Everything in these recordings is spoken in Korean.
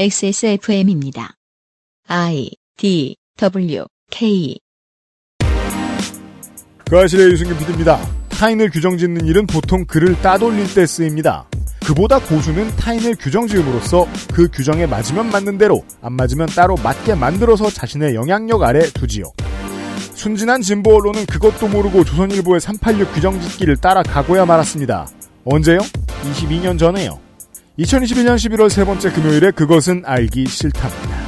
XSFM입니다. I D W K 그 아실의 유승균 PD입니다. 타인을 규정짓는 일은 보통 글을 따돌릴 때 쓰입니다. 그보다 고수는 타인을 규정지음으로써 그 규정에 맞으면 맞는 대로 안 맞으면 따로 맞게 만들어서 자신의 영향력 아래 두지요. 순진한 진보 언론은 그것도 모르고 조선일보의 386 규정짓기를 따라가고야 말았습니다. 언제요? 22년 전에요. 2021년 11월 세 번째 금요일에 그것은 알기 싫답니다.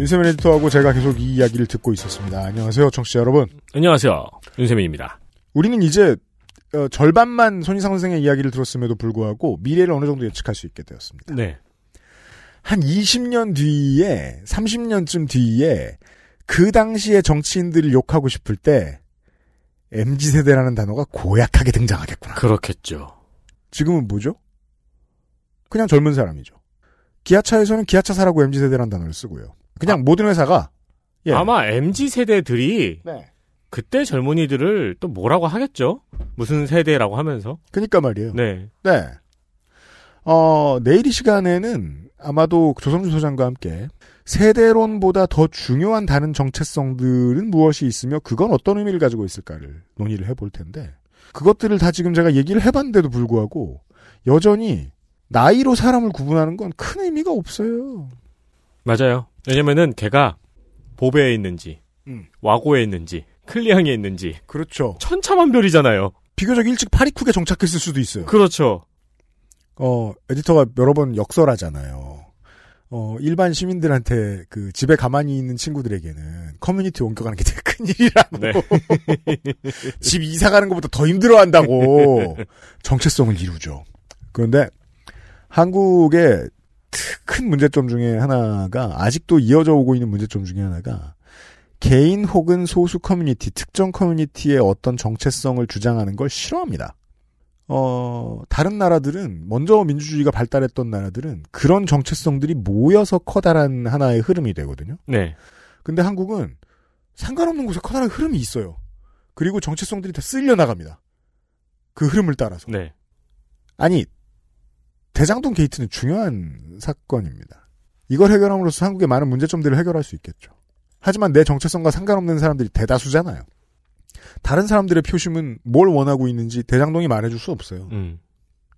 윤세민 에디터하고 제가 계속 이 이야기를 듣고 있었습니다. 안녕하세요, 청취자 여러분. 안녕하세요. 윤세민입니다. 우리는 이제 어, 절반만 손희상 선생의 이야기를 들었음에도 불구하고 미래를 어느 정도 예측할 수 있게 되었습니다. 네. 한 20년 뒤에, 30년쯤 뒤에 그 당시의 정치인들을 욕하고 싶을 때 MZ세대라는 단어가 고약하게 등장하겠구나. 그렇겠죠. 지금은 뭐죠? 그냥 젊은 사람이죠. 기아차에서는 기아차사라고 MZ세대라는 단어를 쓰고요. 그냥 모든 회사가 예. 아마 MZ 세대들이 네. 그때 젊은이들을 또 뭐라고 하겠죠? 무슨 세대라고 하면서. 그니까 말이에요. 네. 네. 어, 내일 이 시간에는 아마도 조성주 소장과 함께 세대론보다 더 중요한 다른 정체성들은 무엇이 있으며 그건 어떤 의미를 가지고 있을까를 논의를 해볼 텐데 그것들을 다 지금 제가 얘기를 해봤는데도 불구하고 여전히 나이로 사람을 구분하는 건 큰 의미가 없어요. 맞아요. 왜냐면은 걔가 보배에 있는지, 음. 와고에 있는지, 클리앙에 있는지 그렇죠. 천차만별이잖아요. 비교적 일찍 파리쿡에 정착했을 수도 있어요. 그렇죠. 어, 에디터가 여러 번 역설하잖아요. 어, 일반 시민들한테 그 집에 가만히 있는 친구들에게는 커뮤니티 옮겨가는 게 되게 큰 일이라고. 네. 집 이사 가는 것보다 더 힘들어 한다고. 정체성을 이루죠. 그런데 한국의 큰 문제점 중에 하나가 아직도 이어져 오고 있는 문제점 중에 하나가 개인 혹은 소수 커뮤니티, 특정 커뮤니티의 어떤 정체성을 주장하는 걸 싫어합니다. 어, 다른 나라들은, 먼저 민주주의가 발달했던 나라들은 그런 정체성들이 모여서 커다란 하나의 흐름이 되거든요. 네. 근데 한국은 상관없는 곳에 커다란 흐름이 있어요. 그리고 정체성들이 다 쓸려 나갑니다. 그 흐름을 따라서. 네. 아니, 대장동 게이트는 중요한 사건입니다. 이걸 해결함으로써 한국의 많은 문제점들을 해결할 수 있겠죠. 하지만 내 정체성과 상관없는 사람들이 대다수잖아요. 다른 사람들의 표심은 뭘 원하고 있는지 대장동이 말해줄 수 없어요. 음.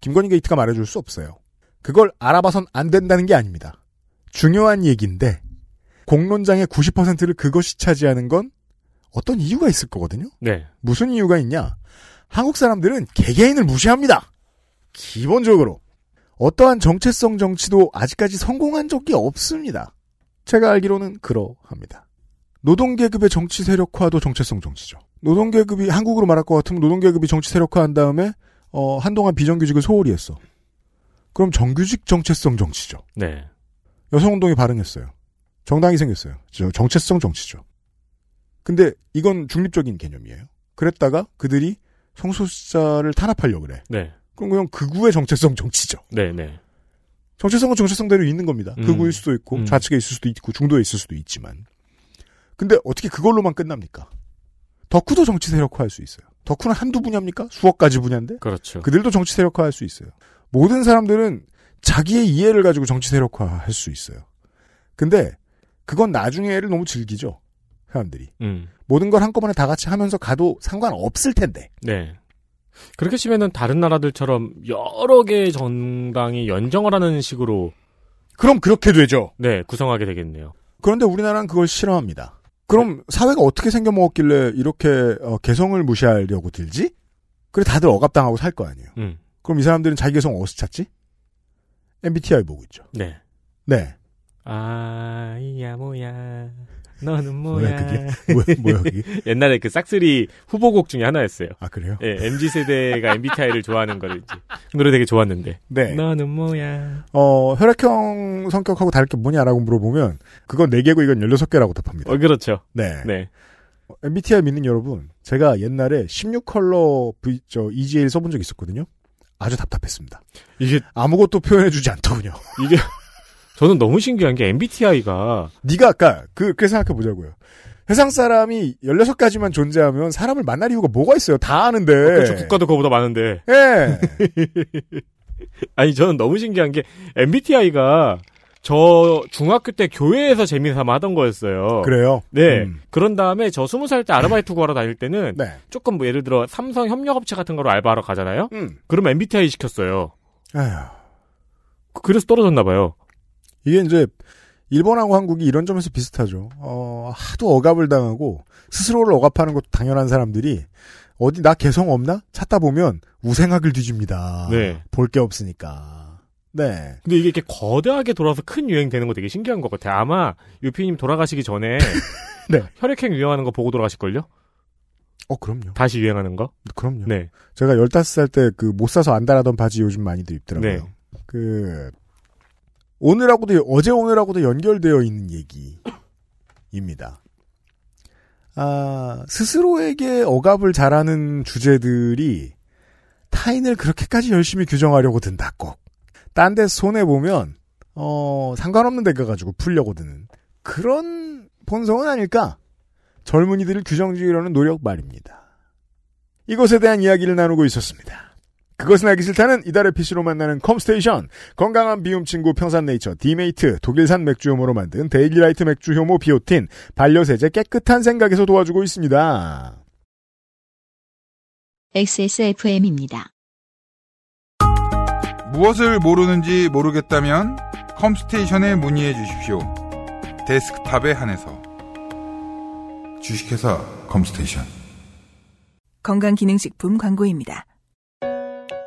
김건희 게이트가 말해줄 수 없어요. 그걸 알아봐선 안 된다는 게 아닙니다. 중요한 얘기인데 공론장의 90%를 그것이 차지하는 건 어떤 이유가 있을 거거든요. 네. 무슨 이유가 있냐? 한국 사람들은 개개인을 무시합니다. 기본적으로 어떠한 정체성 정치도 아직까지 성공한 적이 없습니다. 제가 알기로는 그러합니다. 노동계급의 정치 세력화도 정체성 정치죠. 노동계급이 한국으로 말할 것 같으면 노동계급이 정치 세력화한 다음에 어, 한동안 비정규직을 소홀히 했어. 그럼 정규직 정체성 정치죠. 네. 여성운동이 발응했어요. 정당이 생겼어요. 저 정체성 정치죠. 근데 이건 중립적인 개념이에요. 그랬다가 그들이 성소수자를 탄압하려고 그래. 네. 그럼 그냥 극우의 정체성 정치죠. 네, 네. 정체성은 정체성대로 있는 겁니다. 음. 극우일 수도 있고 음. 좌측에 있을 수도 있고 중도에 있을 수도 있지만. 근데 어떻게 그걸로만 끝납니까? 덕후도 정치 세력화할 수 있어요. 덕후는 한두 분야입니까? 수억 가지 분야인데 그렇죠. 그들도 정치 세력화할 수 있어요. 모든 사람들은 자기의 이해를 가지고 정치 세력화할 수 있어요. 근데 그건 나중에를 너무 즐기죠. 사람들이 음. 모든 걸 한꺼번에 다 같이 하면서 가도 상관없을 텐데. 네. 그렇게 치면은 다른 나라들처럼 여러 개의 정당이 연정을 하는 식으로 그럼 그렇게 되죠. 네, 구성하게 되겠네요. 그런데 우리나라는 그걸 싫어합니다. 그럼 사회가 어떻게 생겨 먹었길래 이렇게 어, 개성을 무시하려고 들지? 그래 다들 억압당하고 살 거 아니에요. 음. 그럼 이 사람들은 자기 개성 어디서 찾지? MBTI 보고 있죠. 네. 네. 아이야 뭐야. 너는 뭐야, 뭐야. 그게? 뭐야, 뭐야, 그게? 옛날에 그 싹쓸이 후보곡 중에 하나였어요. 아, 그래요? 예, MZ 세대가 MBTI를 좋아하는 거를 이제 그 노래 되게 좋았는데. 네. 너는 뭐야. 어, 혈액형 성격하고 다를 게 뭐냐라고 물어보면, 그건 4 개고 이건 16 개라고 답합니다. 어, 그렇죠. 네. 네. MBTI 믿는 여러분, 제가 옛날에 16컬러 V, 저, EGL 써본 적 있었거든요? 아주 답답했습니다. 이게 아무것도 표현해주지 않더군요. 이게 저는 너무 신기한 게 MBTI가 네가 아까 그, 그렇게 생각해 보자고요. 세상 사람이 16가지만 존재하면 사람을 만날 이유가 뭐가 있어요? 다 아는데. 그렇죠. 국가도 그거보다 많은데. 예. 아니 저는 너무 신기한 게 MBTI가 저 중학교 때 교회에서 재미삼아 하던 거였어요. 그래요? 네. 음. 그런 다음에 저 스무 살 때 아르바이트 구하러 다닐 때는 네. 조금 뭐 예를 들어 삼성 협력업체 같은 거로 알바하러 가잖아요. 음. 그럼 MBTI 시켰어요. 아휴. 그래서 떨어졌나 봐요. 이게 이제 일본하고 한국이 이런 점에서 비슷하죠. 어, 하도 억압을 당하고 스스로를 억압하는 것도 당연한 사람들이 어디 나 개성 없나? 찾다 보면 우생학을 뒤집니다. 네. 볼 게 없으니까. 네. 근데 이게 이렇게 거대하게 돌아서 큰 유행 되는 거 되게 신기한 것 같아요. 아마 유피님 돌아가시기 전에 네. 혈액형 유행하는 거 보고 돌아가실걸요? 어, 그럼요. 다시 유행하는 거? 그럼요. 네. 제가 15살 때 그 못 사서 안 달아던 바지 요즘 많이들 입더라고요. 네. 그 오늘하고도 어제 오늘하고도 연결되어 있는 얘기입니다. 아, 스스로에게 억압을 잘하는 주제들이 타인을 그렇게까지 열심히 규정하려고 든다 꼭. 딴 데 손해 보면 어, 상관없는 데 가가지고 풀려고 드는 그런 본성은 아닐까? 젊은이들을 규정지으려는 노력 말입니다. 이것에 대한 이야기를 나누고 있었습니다. 그것은 알기 싫다는 이달의 PC로 만나는 컴스테이션, 건강한 비움 친구 평산네이처, 디메이트, 독일산 맥주 효모로 만든 데일리라이트 맥주 효모 비오틴, 반려세제 깨끗한 생각에서 도와주고 있습니다. XSFM입니다. 무엇을 모르는지 모르겠다면 컴스테이션에 문의해 주십시오. 데스크탑에 한해서 주식회사 컴스테이션 건강기능식품 광고입니다.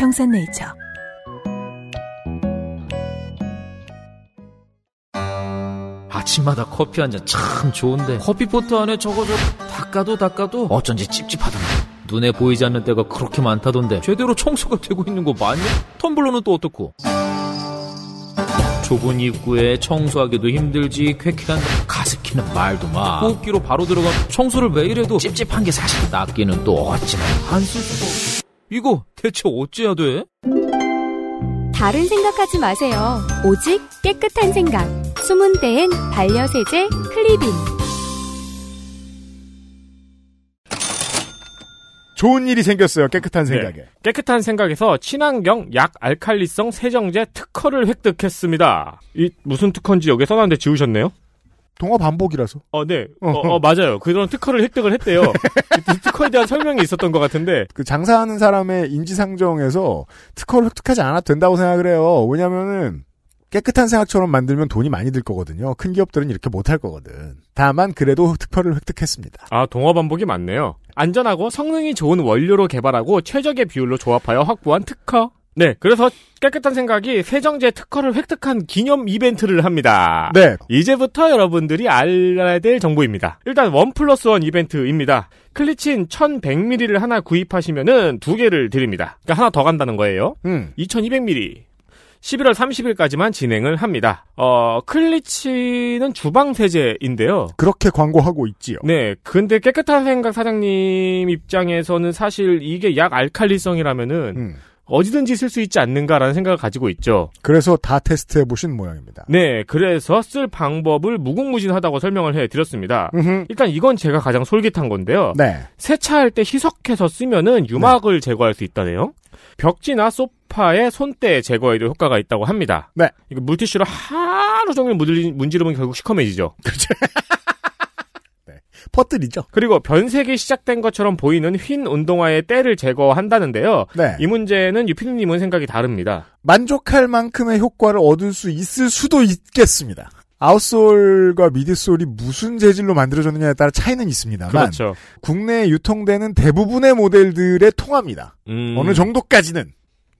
평산네이처. 아침마다 커피 한 잔 참 좋은데 커피포트 안에 저거 저 닦아도 닦아도 어쩐지 찝찝하던데 눈에 보이지 않는 때가 그렇게 많다던데 제대로 청소가 되고 있는 거 맞냐? 텀블러는 또 어떻고? 좁은 입구에 청소하기도 힘들지 쾌쾌한 가습기는 말도 마 호흡기로 바로 들어가 청소를 매일 해도 찝찝한 게 사실 낫기는 또 어찌나 안쓸 수가 없어 이거 대체 어찌해야 돼? 다른 생각하지 마세요. 오직 깨끗한 생각. 숨은 때엔 반려세제 클리빈. 좋은 일이 생겼어요. 깨끗한 생각에. 네. 깨끗한 생각에서 친환경 약 알칼리성 세정제 특허를 획득했습니다. 이 무슨 특허인지 여기에 써놨는데 지우셨네요? 동화 반복이라서. 어, 네. 어, 어, 맞아요. 그런 특허를 획득을 했대요. 그 특허에 대한 설명이 있었던 것 같은데. 그 장사하는 사람의 인지상정에서 특허를 획득하지 않아도 된다고 생각을 해요. 왜냐면은 깨끗한 생각처럼 만들면 돈이 많이 들 거거든요. 큰 기업들은 이렇게 못할 거거든. 다만 그래도 특허를 획득했습니다. 아, 동화 반복이 많네요. 안전하고 성능이 좋은 원료로 개발하고 최적의 비율로 조합하여 확보한 특허. 네, 그래서 깨끗한 생각이 세정제 특허를 획득한 기념 이벤트를 합니다. 네. 이제부터 여러분들이 알아야 될 정보입니다. 일단 원 플러스 원 이벤트입니다. 클리친 1100ml를 하나 구입하시면은 두 개를 드립니다. 그러니까 하나 더 간다는 거예요. 음. 2200ml. 11월 30일까지만 진행을 합니다. 어, 클리치는 주방 세제인데요. 그렇게 광고하고 있지요. 네, 근데 깨끗한 생각 사장님 입장에서는 사실 이게 약 알칼리성이라면은 음. 어디든지 쓸 수 있지 않는가라는 생각을 가지고 있죠. 그래서 다 테스트해 보신 모양입니다. 네, 그래서 쓸 방법을 무궁무진하다고 설명을 해 드렸습니다. 음흠. 일단 이건 제가 가장 솔깃한 건데요. 네. 세차할 때 희석해서 쓰면은 유막을 제거할 수 있다네요. 벽지나 소파의 손때 제거에도 효과가 있다고 합니다. 네. 이거 물티슈로 하루 종일 문지르면 결국 시커매지죠. 퍼뜨리죠. 그리고 변색이 시작된 것처럼 보이는 흰 운동화의 때를 제거한다는데요. 네. 이 문제는 유피님은 생각이 다릅니다. 만족할 만큼의 효과를 얻을 수 있을 수도 있겠습니다. 아웃솔과 미드솔이 무슨 재질로 만들어졌느냐에 따라 차이는 있습니다만 그렇죠. 국내에 유통되는 대부분의 모델들에 통합니다. 음, 어느 정도까지는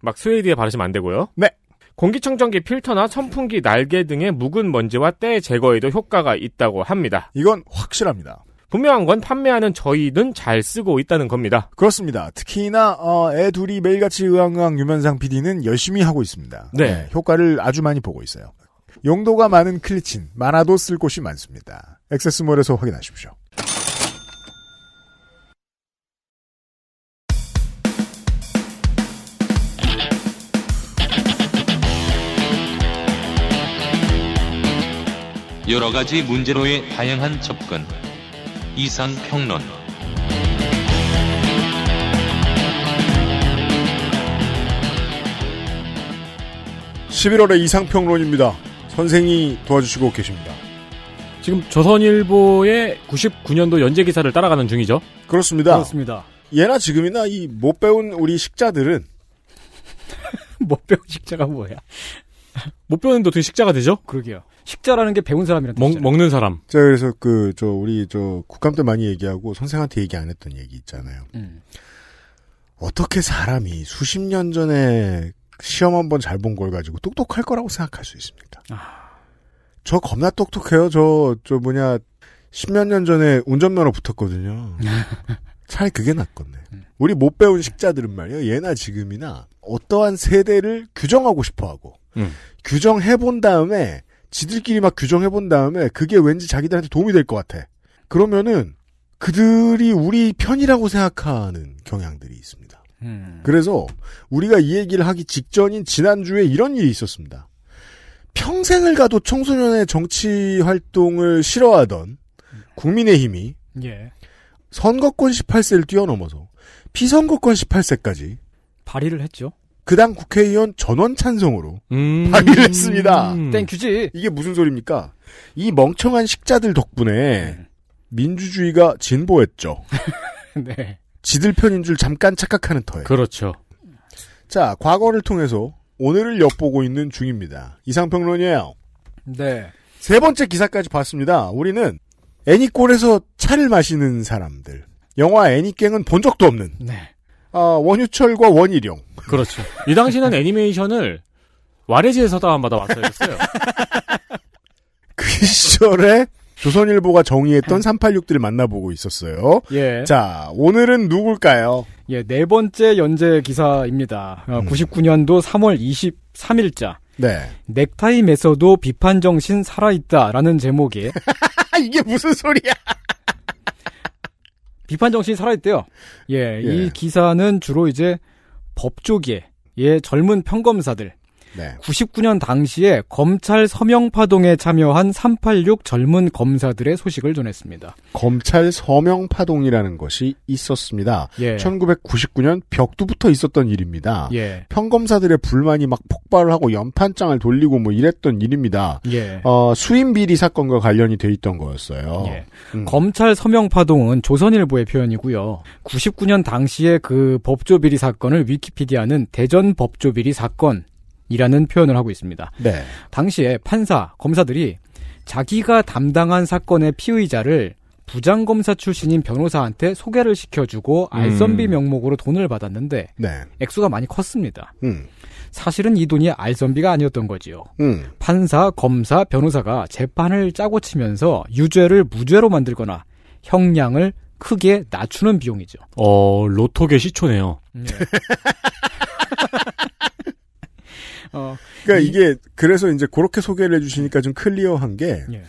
막 스웨이드에 바르시면 안 되고요. 네. 공기청정기 필터나 선풍기 날개 등의 묵은 먼지와 때 제거에도 효과가 있다고 합니다. 이건 확실합니다. 분명한 건 판매하는 저희는 잘 쓰고 있다는 겁니다. 그렇습니다. 특히나 어, 애 둘이 매일같이 의왕의왕 유면상 PD는 열심히 하고 있습니다. 네. 효과를 아주 많이 보고 있어요. 용도가 많은 클리친, 많아도 쓸 곳이 많습니다. 액세스몰에서 확인하십시오. 여러 가지 문제로의 다양한 접근. 이상 평론. 11월의 이상평론입니다. 선생이 도와주시고 계십니다. 지금 조선일보의 99년도 연재 기사를 따라가는 중이죠. 그렇습니다. 그렇습니다. 예나 지금이나 이 못 배운 우리 식자들은 못 배운 식자가 뭐야? 못 배우는데 어떻게 식자가 되죠? 그러게요. 식자라는 게 배운 사람이란 먹, 뜻이잖아요. 먹는 사람. 제가 그래서 그 저 우리 저 국감 때 많이 얘기하고 선생한테 얘기 안 했던 얘기 있잖아요. 음. 어떻게 사람이 수십 년 전에 시험 한 번 잘 본 걸 가지고 똑똑할 거라고 생각할 수 있습니까? 저 겁나 똑똑해요. 저, 저 뭐냐, 십몇 년 전에 운전면허 붙었거든요. 차라리 그게 낫겠네. 우리 못 배운 식자들은 말이에요. 예나 지금이나 어떠한 세대를 규정하고 싶어 하고, 음. 규정해본 다음에, 지들끼리 막 규정해본 다음에, 그게 왠지 자기들한테 도움이 될 것 같아. 그러면은, 그들이 우리 편이라고 생각하는 경향들이 있습니다. 음. 그래서 우리가 이 얘기를 하기 직전인 지난주에 이런 일이 있었습니다. 평생을 가도 청소년의 정치 활동을 싫어하던 국민의힘이 예. 선거권 18세를 뛰어넘어서 피선거권 18세까지 발의를 했죠. 그 당 국회의원 전원 찬성으로 음. 발의를 했습니다. 땡큐지. 이게 무슨 소리입니까? 이 멍청한 식자들 덕분에 민주주의가 진보했죠. 네. 지들 편인 줄 잠깐 착각하는 터에. 그렇죠. 자, 과거를 통해서 오늘을 엿보고 있는 중입니다. 이상평론이에요. 네. 세 번째 기사까지 봤습니다. 우리는 애니꼴에서 차를 마시는 사람들. 영화 애니깽은 본 적도 없는 네. 아, 원유철과 원희룡. 그렇죠. 이 당시는 애니메이션을 와레지에서 다운받아 왔어야 했어요. 그 시절에 조선일보가 정의했던 386들을 만나보고 있었어요. 예. 자, 오늘은 누굴까요? 예, 네 번째 연재 기사입니다. 어, 99년도 3월 23일자. 네. 넥타임에서도 비판 정신 살아있다라는 제목의 아, 이게 무슨 소리야? 비판 정신이 살아있대요. 예, 예. 이 기사는 주로 이제 법조계의 젊은 평검사들, 네. 99년 당시에 검찰 서명파동에 참여한 386 젊은 검사들의 소식을 전했습니다. 검찰 서명 파동이라는 것이 있었습니다. 예. 1999년 벽두부터 있었던 일입니다. 예. 평검사들의 불만이 막 폭발을 하고 연판장을 돌리고 뭐 이랬던 일입니다. 예. 어, 수임 비리 사건과 관련이 돼 있던 거였어요. 예. 음. 검찰 서명파동은 조선일보의 표현이고요. 99년 당시에 그 법조비리 사건을 위키피디아는 대전 법조비리 사건 이라는 표현을 하고 있습니다. 네. 당시에 판사, 검사들이 자기가 담당한 사건의 피의자를 부장검사 출신인 변호사한테 소개를 시켜주고 알선비 명목으로 돈을 받았는데 네. 액수가 많이 컸습니다. 음. 사실은 이 돈이 알선비가 아니었던 거지요. 음. 판사, 검사, 변호사가 재판을 짜고 치면서 유죄를 무죄로 만들거나 형량을 크게 낮추는 비용이죠. 어, 로또계 시초네요. 어, 그러니까 이 게 그래서 이제 그렇게 소개를 해주시니까 좀 클리어한 게 예.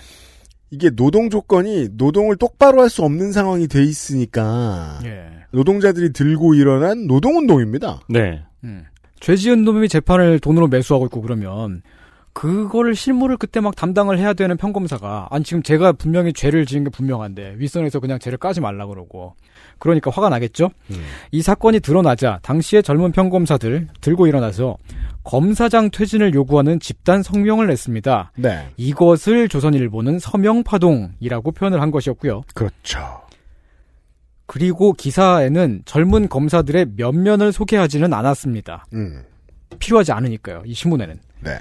이게 노동 조건이 노동을 똑바로 할 수 없는 상황이 돼 있으니까 예. 노동자들이 들고 일어난 노동운동입니다. 네. 음. 죄지은 놈이 재판을 돈으로 매수하고 있고 그러면 그거를 실무를 그때 막 담당을 해야 되는 평검사가 아니 지금 제가 분명히 죄를 지은 게 분명한데 윗선에서 그냥 죄를 까지 말라 그러고 그러니까 화가 나겠죠. 음. 이 사건이 드러나자 당시의 젊은 평검사들 들고 일어나서 검사장 퇴진을 요구하는 집단 성명을 냈습니다. 네. 이것을 조선일보는 서명파동이라고 표현을 한 것이었고요. 그렇죠. 그리고 기사에는 젊은 검사들의 면면을 소개하지는 않았습니다. 음. 필요하지 않으니까요. 이 신문에는. 네.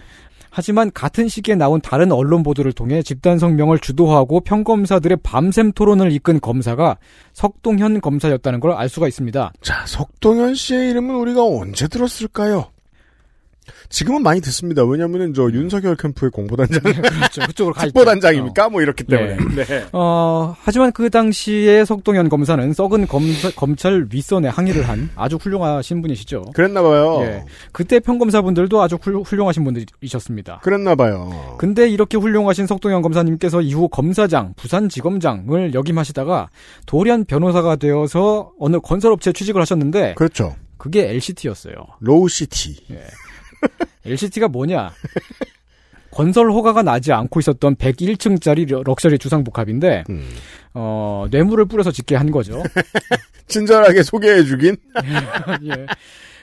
하지만 같은 시기에 나온 다른 언론 보도를 통해 집단 성명을 주도하고 평검사들의 밤샘 토론을 이끈 검사가 석동현 검사였다는 걸 알 수가 있습니다. 자, 석동현 씨의 이름은 우리가 언제 들었을까요? 지금은 많이 듣습니다. 왜냐면은 저 윤석열 캠프의 공보단장, 그렇죠. 그쪽으로 가. 특보단장입니까? 뭐 이렇기 때문에. 네. 네. 어, 하지만 그 당시에 석동현 검사는 썩은 검사, 검찰 윗선에 항의를 한 아주 훌륭하신 분이시죠. 그랬나봐요. 예. 그때 평검사분들도 아주 훌, 훌륭하신 분들이셨습니다. 그랬나봐요. 근데 이렇게 훌륭하신 석동현 검사님께서 이후 검사장, 부산지검장을 역임하시다가 돌연 변호사가 되어서 어느 건설업체에 취직을 하셨는데 그렇죠. 그게 LCT였어요. 로우시티. LCT가 뭐냐? 건설 허가가 나지 않고 있었던 101층짜리 럭셔리 주상복합인데 음. 어, 뇌물을 뿌려서 짓게 한 거죠. 친절하게 소개해 주긴 예.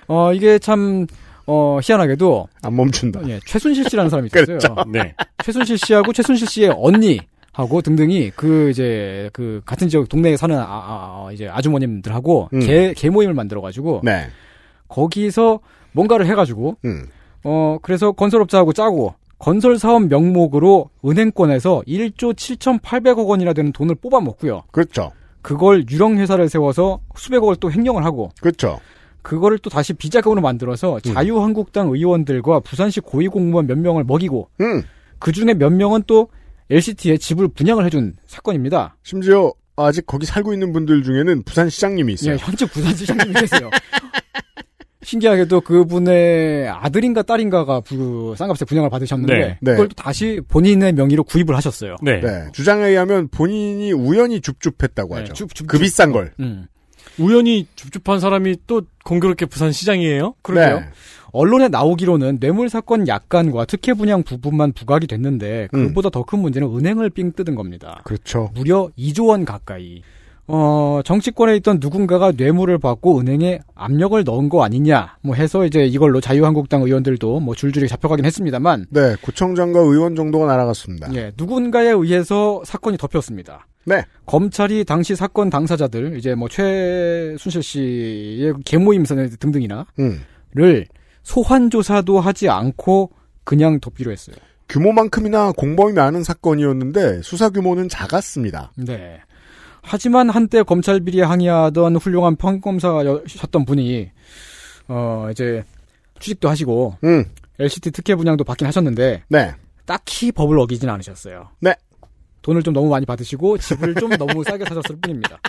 어, 이게 참 어, 희한하게도 안 멈춘다. 예, 최순실 씨라는 사람이 있었어요. 그렇죠. 네. 최순실 씨하고 최순실 씨의 언니 하고 등등이 그 이제 그 같은 지역 동네에 사는 아, 아, 아, 이제 아주머님들하고 음. 개, 개 모임을 만들어 가지고 네. 거기서 뭔가를 해 가지고 음. 어 그래서 건설업자하고 짜고 건설 사업 명목으로 은행권에서 1조 7,800억 원이나 되는 돈을 뽑아 먹고요. 그렇죠. 그걸 유령 회사를 세워서 수백억을 또 횡령을 하고 그렇죠. 그거를 또 다시 비자금으로 만들어서 자유한국당 의원들과 부산시 고위공무원 몇 명을 먹이고 음. 그 중에 몇 명은 또 LCT에 집을 분양을 해준 사건입니다. 심지어 아직 거기 살고 있는 분들 중에는 부산시장님이 있어요. 예, 현재 부산시장님이 계세요. 신기하게도 그분의 아들인가 딸인가가 그 쌍값에 분양을 받으셨는데 네, 네. 그걸 또 다시 본인의 명의로 구입을 하셨어요. 네. 네. 주장에 의하면 본인이 우연히 줍줍했다고 네, 하죠. 줍, 줍, 그 줍. 비싼 걸. 음. 우연히 줍줍한 사람이 또 공교롭게 부산 시장이에요? 그러게요. 네. 언론에 나오기로는 뇌물 사건 약관과 특혜 분양 부분만 부각이 됐는데 음. 그보다 더큰 문제는 은행을 삥 뜯은 겁니다. 그렇죠. 무려 2조 원 가까이. 어, 정치권에 있던 누군가가 뇌물을 받고 은행에 압력을 넣은 거 아니냐, 뭐 해서 이제 이걸로 자유한국당 의원들도 뭐 줄줄이 잡혀가긴 했습니다만, 네. 구청장과 의원 정도가 날아갔습니다. 예, 누군가에 의해서 사건이 덮였습니다. 네. 검찰이 당시 사건 당사자들, 이제 뭐 최순실 씨의 개모임 등등이나, 음. 를 소환 조사도 하지 않고 그냥 덮기로 했어요. 규모만큼이나 공범이 많은 사건이었는데 수사 규모는 작았습니다. 네. 하지만 한때 검찰 비리에 항의하던 훌륭한 평검사셨던 분이 어 이제 취직도 하시고 음. LCT 특혜 분양도 받긴 하셨는데 네. 딱히 법을 어기진 않으셨어요. 네. 돈을 좀 너무 많이 받으시고 집을 좀 너무 싸게 사셨을 뿐입니다.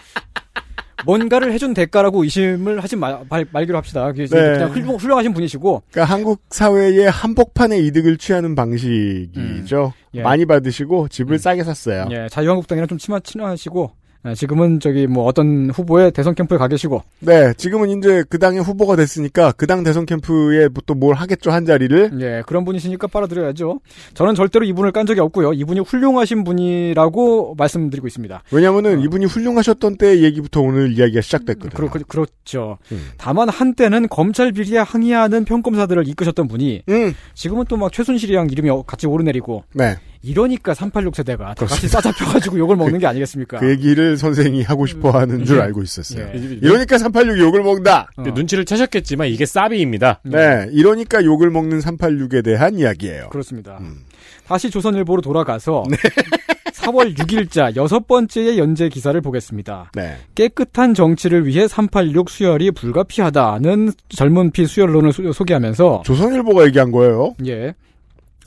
뭔가를 해준 대가라고 의심을 하지 말, 말, 말기로 합시다. 네. 그냥 훌륭, 훌륭하신 분이시고 그러니까 한국 사회의 한복판의 이득을 취하는 방식이죠. 예. 많이 받으시고 집을 싸게 샀어요. 예, 자유한국당이랑 좀 친하, 친하시고 예, 지금은 저기 뭐 어떤 후보의 대선 캠프에 가 계시고 네, 지금은 이제 그 당의 후보가 됐으니까 그 당 대선 캠프에 또 뭘 하겠죠 한 자리를. 예, 그런 분이시니까 빨아들여야죠. 저는 절대로 이분을 깐 적이 없고요. 이분이 훌륭하신 분이라고 말씀드리고 있습니다. 왜냐면은 이분이 훌륭하셨던 때 얘기부터 오늘 이야기가 시작됐거든요. 그렇, 그, 그렇죠. 음. 다만 한때는 검찰 비리에 항의하는 평검사들을 이끄셨던 분이 음, 지금은 또 막 최순실이랑 이름이 어- 같이 오르내리고 네. 이러니까 386 세대가 다 같이 싸잡혀가지고 욕을 먹는 게 아니겠습니까? 그 얘기를 선생이 하고 싶어 하는 줄 알고 있었어요. 예. 이러니까 386이 욕을 먹는다! 어, 눈치를 채셨겠지만 이게 쌉입니다. 네, 이러니까 욕을 먹는 386에 대한 이야기예요. 그렇습니다. 음. 다시 조선일보로 돌아가서 4월 6일자 여섯 번째의 연재 기사를 보겠습니다. 네. 깨끗한 정치를 위해 386 수혈이 불가피하다는 젊은 피 수혈론을 소- 소개하면서 조선일보가 얘기한 거예요. 예.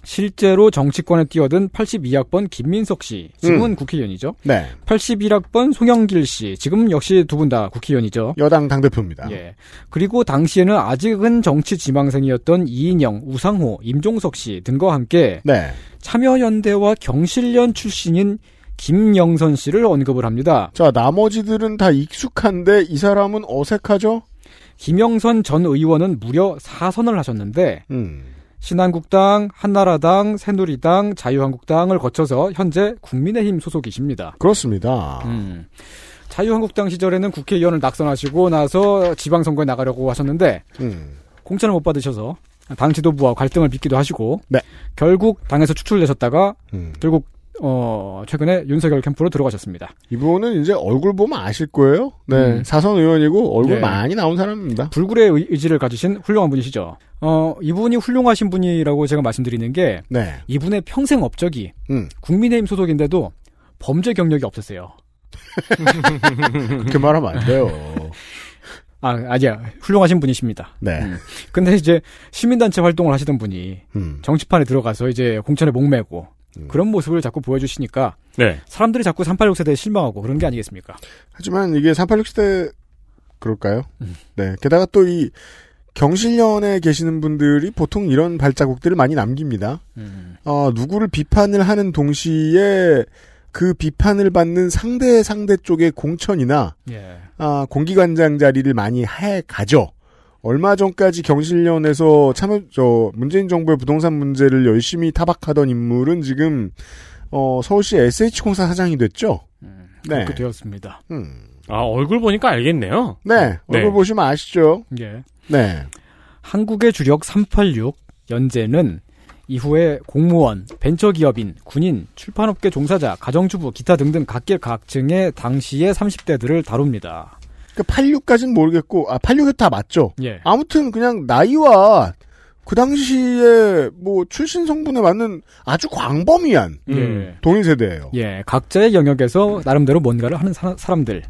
실제로 정치권에 뛰어든 82학번 김민석 씨, 지금은 국회의원이죠. 네. 81학번 송영길 씨, 지금 역시 두 분 다 국회의원이죠. 여당 당대표입니다. 예. 그리고 당시에는 아직은 정치 지망생이었던 이인영, 우상호, 임종석 씨 등과 함께 네. 참여연대와 경실련 출신인 김영선 씨를 언급을 합니다. 자, 나머지들은 다 익숙한데 이 사람은 어색하죠? 김영선 전 의원은 무려 4선을 하셨는데 음. 신한국당, 한나라당, 새누리당, 자유한국당을 거쳐서 현재 국민의힘 소속이십니다. 그렇습니다. 음. 자유한국당 시절에는 국회의원을 낙선하시고 나서 지방선거에 나가려고 하셨는데 음. 공천을 못 받으셔서 당 지도부와 갈등을 빚기도 하시고 네. 결국 당에서 추출되셨다가 음. 결국 어 최근에 윤석열 캠프로 들어가셨습니다. 이분은 이제 얼굴 보면 아실 거예요. 네. 음. 사선 의원이고 얼굴 예. 많이 나온 사람입니다. 불굴의 의- 의지를 가지신 훌륭한 분이시죠. 어 이분이 훌륭하신 분이라고 제가 말씀드리는 게 네. 이분의 평생 업적이 음. 국민의힘 소속인데도 범죄 경력이 없으세요. 그렇게 말하면 안 돼요. 아, 아니야. 훌륭하신 분이십니다. 네. 음. 근데 이제 시민단체 활동을 하시던 분이 음. 정치판에 들어가서 이제 공천에 목매고 그런 모습을 자꾸 보여주시니까 네. 사람들이 자꾸 386 세대에 실망하고 그런 게 아니겠습니까? 하지만 이게 386시대 그럴까요? 음. 네. 게다가 또 이 경실련에 계시는 분들이 보통 이런 발자국들을 많이 남깁니다. 음. 어, 누구를 비판을 하는 동시에 그 비판을 받는 상대 상대 쪽의 공천이나 예. 아, 공기관장 자리를 많이 해 가죠. 얼마 전까지 경실련에서 참여 저 문재인 정부의 부동산 문제를 열심히 타박하던 인물은 지금 어, 서울시 SH공사 사장이 됐죠. 네. 그렇게 되었습니다. 음. 아, 얼굴 보니까 알겠네요. 네. 얼굴 네. 보시면 아시죠? 예. 네. 한국의 주력 386 연재는 이후에 공무원, 벤처기업인, 군인, 출판업계 종사자, 가정주부, 기타 등등 각계 각층의 당시의 30대들을 다룹니다. 그러니까 86까지는 모르겠고 아 86이 다 맞죠. 예. 아무튼 그냥 나이와 그 당시에 뭐 출신 성분에 맞는 아주 광범위한 예. 동일 세대예요. 예, 각자의 영역에서 나름대로 뭔가를 하는 사, 람들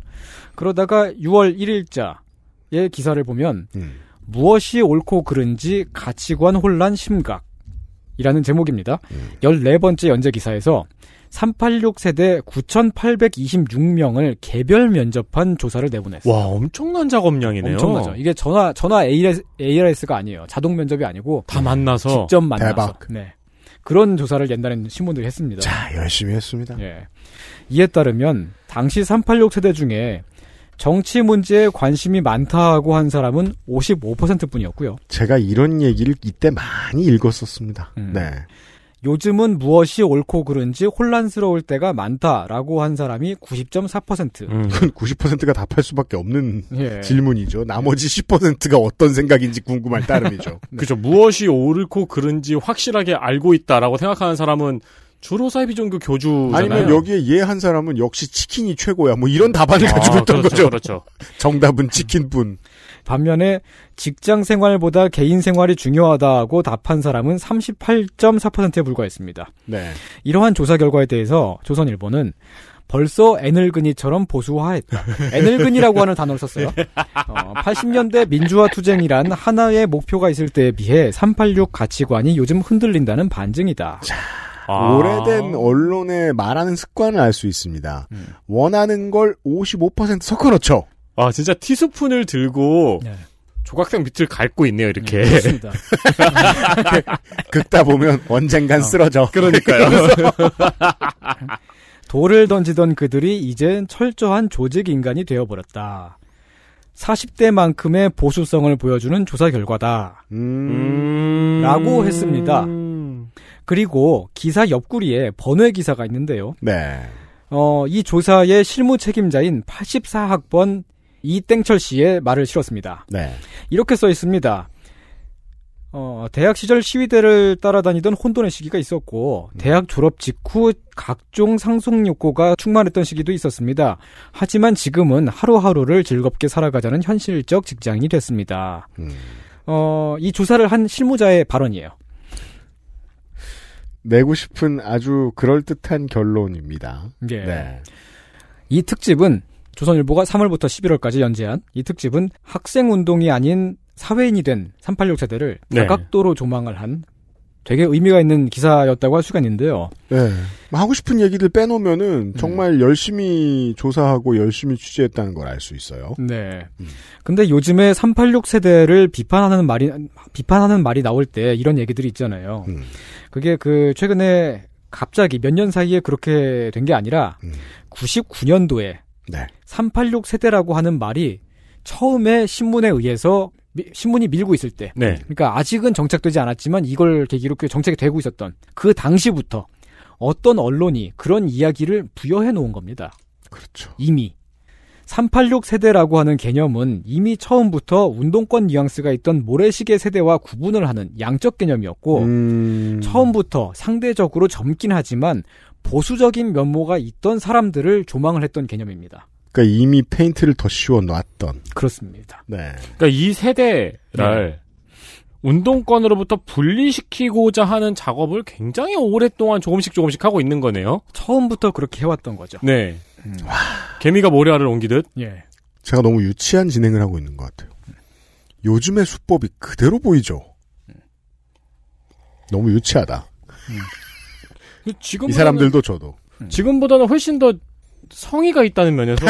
그러다가 6월 1일자의 기사를 보면 음. 무엇이 옳고 그른지 가치관 혼란 심각 이라는 제목입니다. 음. 14번째 연재 기사에서 386 세대 9,826명을 개별 면접한 조사를 내보냈어요. 와, 엄청난 작업량이네요. 엄청나죠. 이게 전화 전화 ARS, ARS가 아니에요. 자동 면접이 아니고 다 만나서 직접 만나서 대박. 네. 그런 조사를 옛날에는 신문들이 했습니다. 자 열심히 했습니다. 예. 이에 따르면 당시 386 세대 중에 정치 문제에 관심이 많다고 한 사람은 55%뿐이었고요. 제가 이런 얘기를 이때 많이 읽었었습니다. 음. 네. 요즘은 무엇이 옳고 그른지 혼란스러울 때가 많다라고 한 사람이 90.4%. 음. 그건 90%가 답할 수밖에 없는 예. 질문이죠. 나머지 10%가 어떤 생각인지 궁금할 따름이죠. 그죠. 무엇이 옳고 그른지 확실하게 알고 있다라고 생각하는 사람은 주로 사이비 종교 교주잖아요. 아니면 여기에 예 한 사람은 역시 치킨이 최고야. 뭐 이런 답안을 아, 가지고 있던 그렇죠, 거죠. 그렇죠. 정답은 치킨뿐. 반면에 직장 생활보다 개인 생활이 중요하다고 답한 사람은 38.4%에 불과했습니다. 네. 이러한 조사 결과에 대해서 조선일보는 벌써 애늙은이처럼 보수화했다. 애늙은이라고 하는 단어를 썼어요. 어, 80년대 민주화 투쟁이란 하나의 목표가 있을 때에 비해 386 가치관이 요즘 흔들린다는 반증이다. 아. 오래된 언론의 말하는 습관을 알 수 있습니다. 음. 원하는 걸 55% 섞어 넣죠. 아, 진짜 티스푼을 들고 네. 조각상 밑을 갉고 있네요, 이렇게. 그렇습니다. 긁다 보면 언젠간 쓰러져. 그러니까요. 돌을 던지던 그들이 이젠 철저한 조직 인간이 되어버렸다. 40대만큼의 보수성을 보여주는 조사 결과다. 음. 라고 했습니다. 그리고 기사 옆구리에 번외 기사가 있는데요. 네. 어, 이 조사의 실무 책임자인 84학번 이땡철 씨의 말을 실었습니다. 네. 이렇게 써 있습니다. 어, 대학 시절 시위대를 따라다니던 혼돈의 시기가 있었고, 대학 졸업 직후 각종 상속 욕구가 충만했던 시기도 있었습니다. 하지만 지금은 하루하루를 즐겁게 살아가자는 현실적 직장인이 됐습니다. 음. 어, 이 조사를 한 실무자의 발언이에요. 내고 싶은 아주 그럴듯한 결론입니다. 예. 네. 이 특집은 조선일보가 3월부터 11월까지 연재한 이 특집은 학생 운동이 아닌 사회인이 된 386 세대를 네. 다각도로 조망을 한 되게 의미가 있는 기사였다고 할 수가 있는데요. 네. 하고 싶은 얘기들 빼놓으면은 정말 열심히 조사하고 열심히 취재했다는 걸 알 수 있어요. 네. 근데 요즘에 386 세대를 비판하는 말이 비판하는 말이 나올 때 이런 얘기들이 있잖아요. 음. 그게 그 최근에 갑자기 몇 년 사이에 그렇게 된 게 아니라 음. 99년도에 네. 386 세대라고 하는 말이 처음에 신문에 의해서 미- 신문이 밀고 있을 때 네. 그러니까 아직은 정착되지 않았지만 이걸 계기로 그 정착이 되고 있었던 그 당시부터 어떤 언론이 그런 이야기를 부여해 놓은 겁니다. 그렇죠. 이미 386 세대라고 하는 개념은 이미 처음부터 운동권 뉘앙스가 있던 모래시계 세대와 구분을 하는 양적 개념이었고 음. 처음부터 상대적으로 젊긴 하지만 보수적인 면모가 있던 사람들을 조망을 했던 개념입니다. 그러니까 이미 페인트를 더 씌워 놨던. 그렇습니다. 네. 그러니까 이 세대를 운동권으로부터 분리시키고자 하는 작업을 굉장히 오랫동안 조금씩 조금씩 하고 있는 거네요. 처음부터 그렇게 해왔던 거죠. 네. 음. 개미가 모래알을 옮기듯. 예. 제가 너무 유치한 진행을 하고 있는 것 같아요. 요즘의 수법이 그대로 보이죠. 너무 유치하다. 지금 이 사람들도 저도. 지금보다는 훨씬 더 성의가 있다는 면에서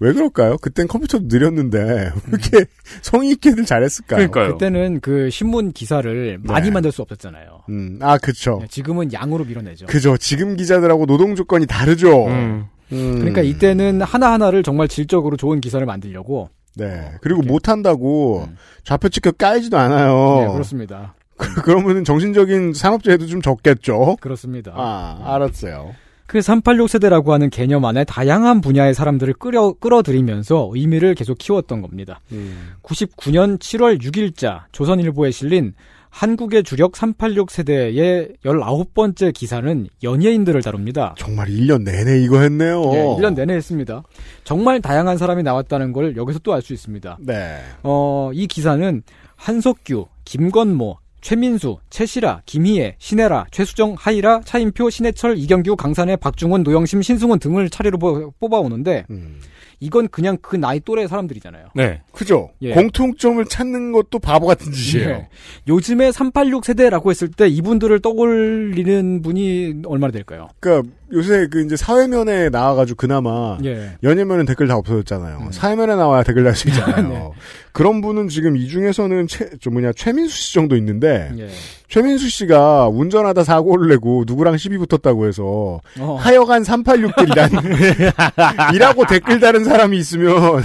왜 그럴까요? 그땐 컴퓨터도 느렸는데 왜 이렇게 성의 있게들 잘했을까요? 그때는 그 신문 기사를 많이 네. 만들 수 없었잖아요. 음, 아 그쵸. 네, 지금은 양으로 밀어내죠. 그죠. 지금 기자들하고 노동 조건이 다르죠. 음. 음. 그러니까 이때는 하나 하나를 정말 질적으로 좋은 기사를 만들려고 네. 그리고 못 한다고 좌표 찍혀 까이지도 않아요. 네, 그렇습니다. 그러면은 정신적인 산업재해도 좀 적겠죠? 그렇습니다. 아, 알았어요. 그 386 세대라고 하는 개념 안에 다양한 분야의 사람들을 끌어 끌어들이면서 의미를 계속 키웠던 겁니다. 음. 99년 7월 6일자 조선일보에 실린 한국의 주력 386 세대의 19번째 기사는 연예인들을 다룹니다. 정말 1년 내내 이거 했네요. 예, 1년 내내 했습니다. 정말 다양한 사람이 나왔다는 걸 여기서 또 알 수 있습니다. 네. 어, 이 기사는 한석규, 김건모, 최민수, 최시라, 김희애, 신혜라, 최수정, 하이라, 차인표, 신해철, 이경규, 강산의 박중훈, 노영심, 신승훈 등을 차례로 뽑- 뽑아오는데 음. 이건 그냥 그 나이 또래 사람들이잖아요. 네. 그죠? 예. 공통점을 찾는 것도 바보 같은 짓이에요. 예. 요즘에 386 세대라고 했을 때 이분들을 떠올리는 분이 얼마나 될까요? 그러니까 요새 그 이제 사회면에 나와가지고 그나마 예. 연예면은 댓글 다 없어졌잖아요. 사회면에 나와야 댓글 달수 있잖아요. 그런 분은 지금 이 중에서는 최, 저 뭐냐, 최민수 씨 정도 있는데, 예. 최민수 씨가 운전하다 사고를 내고 누구랑 시비 붙었다고 해서, 어. 하여간 386길이란, 이라고 댓글 다른 사람이 있으면,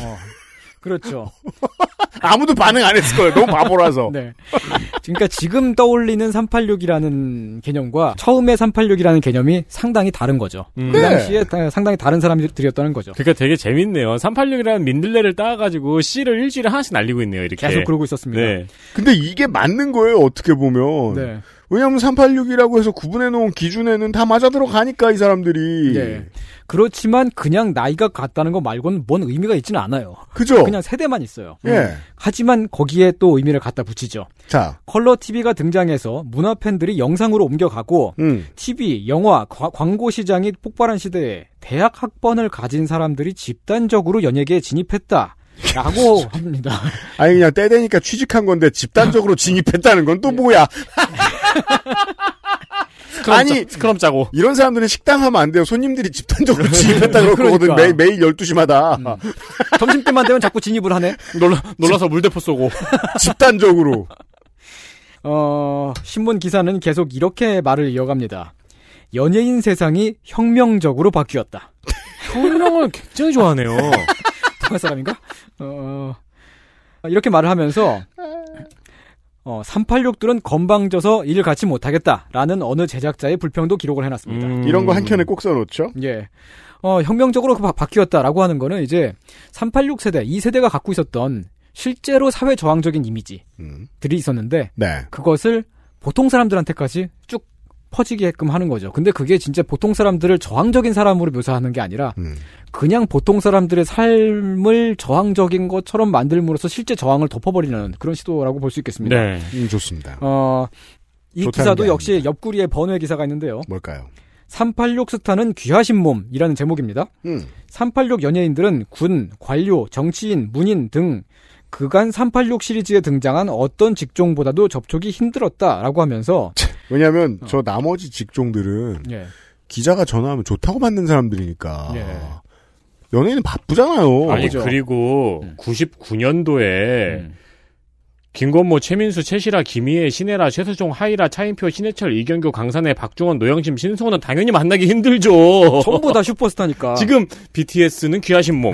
그렇죠. 아무도 반응 안 했을 거예요. 너무 바보라서. 네. 그러니까 지금 떠올리는 386이라는 개념과 처음에 386이라는 개념이 상당히 다른 거죠. 음. 그 네. 당시에 다- 상당히 다른 사람들이었다는 거죠. 그러니까 되게 재밌네요. 386이라는 민들레를 따가지고 C를 일주일에 하나씩 날리고 있네요. 이렇게. 계속 그러고 있었습니다. 네. 근데 이게 맞는 거예요, 어떻게 보면. 네. 왜냐면 386이라고 해서 구분해 놓은 기준에는 다 맞아 들어가니까, 이 사람들이. 네. 그렇지만 그냥 나이가 같다는 거 말고는 뭔 의미가 있지는 않아요. 그죠? 그냥 세대만 있어요. 예. 하지만 거기에 또 의미를 갖다 붙이죠. 자, 컬러 TV가 등장해서 문화 팬들이 영상으로 옮겨가고 음. TV, 영화, 과- 광고 시장이 폭발한 시대에 대학 학번을 가진 사람들이 집단적으로 연예계에 진입했다. 라고 합니다. 아니 그냥 때 되니까 취직한 건데 집단적으로 진입했다는 건 또 뭐야? 스크럼 아니, 짜, 스크럼 짜고. 이런 사람들은 식당 하면 안 돼요. 손님들이 집단적으로 진입했다. 그러니까. 매일, 매일 12시마다. 점심때만 되면 자꾸 진입을 하네. 놀라, 놀라서 물대포 쏘고. 집단적으로. 어, 신문 기사는 계속 이렇게 말을 이어갑니다. 연예인 세상이 혁명적으로 바뀌었다. 혁명을 굉장히 좋아하네요. 북한 사람인가? 어, 이렇게 말을 하면서 어, 386들은 건방져서 일을 같이 못하겠다라는 어느 제작자의 불평도 기록을 해놨습니다. 음. 이런 거 한 켠에 꼭 써놓죠. 예. 어, 혁명적으로 바, 바뀌었다라고 하는 거는 이제 386 세대, 이 세대가 갖고 있었던 실제로 사회 저항적인 이미지들이 음. 있었는데 네. 그것을 보통 사람들한테까지 쭉 퍼지게끔 하는 거죠. 근데 그게 진짜 보통 사람들을 저항적인 사람으로 묘사하는 게 아니라 음. 그냥 보통 사람들의 삶을 저항적인 것처럼 만들므로써 실제 저항을 덮어버리는 그런 시도라고 볼 수 있겠습니다. 네. 음, 좋습니다. 어, 이 기사도 게 역시 아닙니다. 옆구리에 번외 기사가 있는데요. 뭘까요? 386 스타는 귀하신 몸이라는 제목입니다. 음. 386 연예인들은 군, 관료, 정치인, 문인 등 그간 386 시리즈에 등장한 어떤 직종보다도 접촉이 힘들었다라고 하면서 왜냐면 어. 저 나머지 직종들은 예. 기자가 전화하면 좋다고 받는 사람들이니까. 예. 연예인은 바쁘잖아요. 아니, 그죠. 그리고 음. 99년도에 음. 김건모, 최민수, 최시라, 김희애, 신혜라, 최수종, 하이라, 차인표, 신해철, 이경규, 강산의 박중원, 노영심, 신승호는 당연히 만나기 힘들죠. 전부 다 슈퍼스타니까 지금 BTS는 귀하신 몸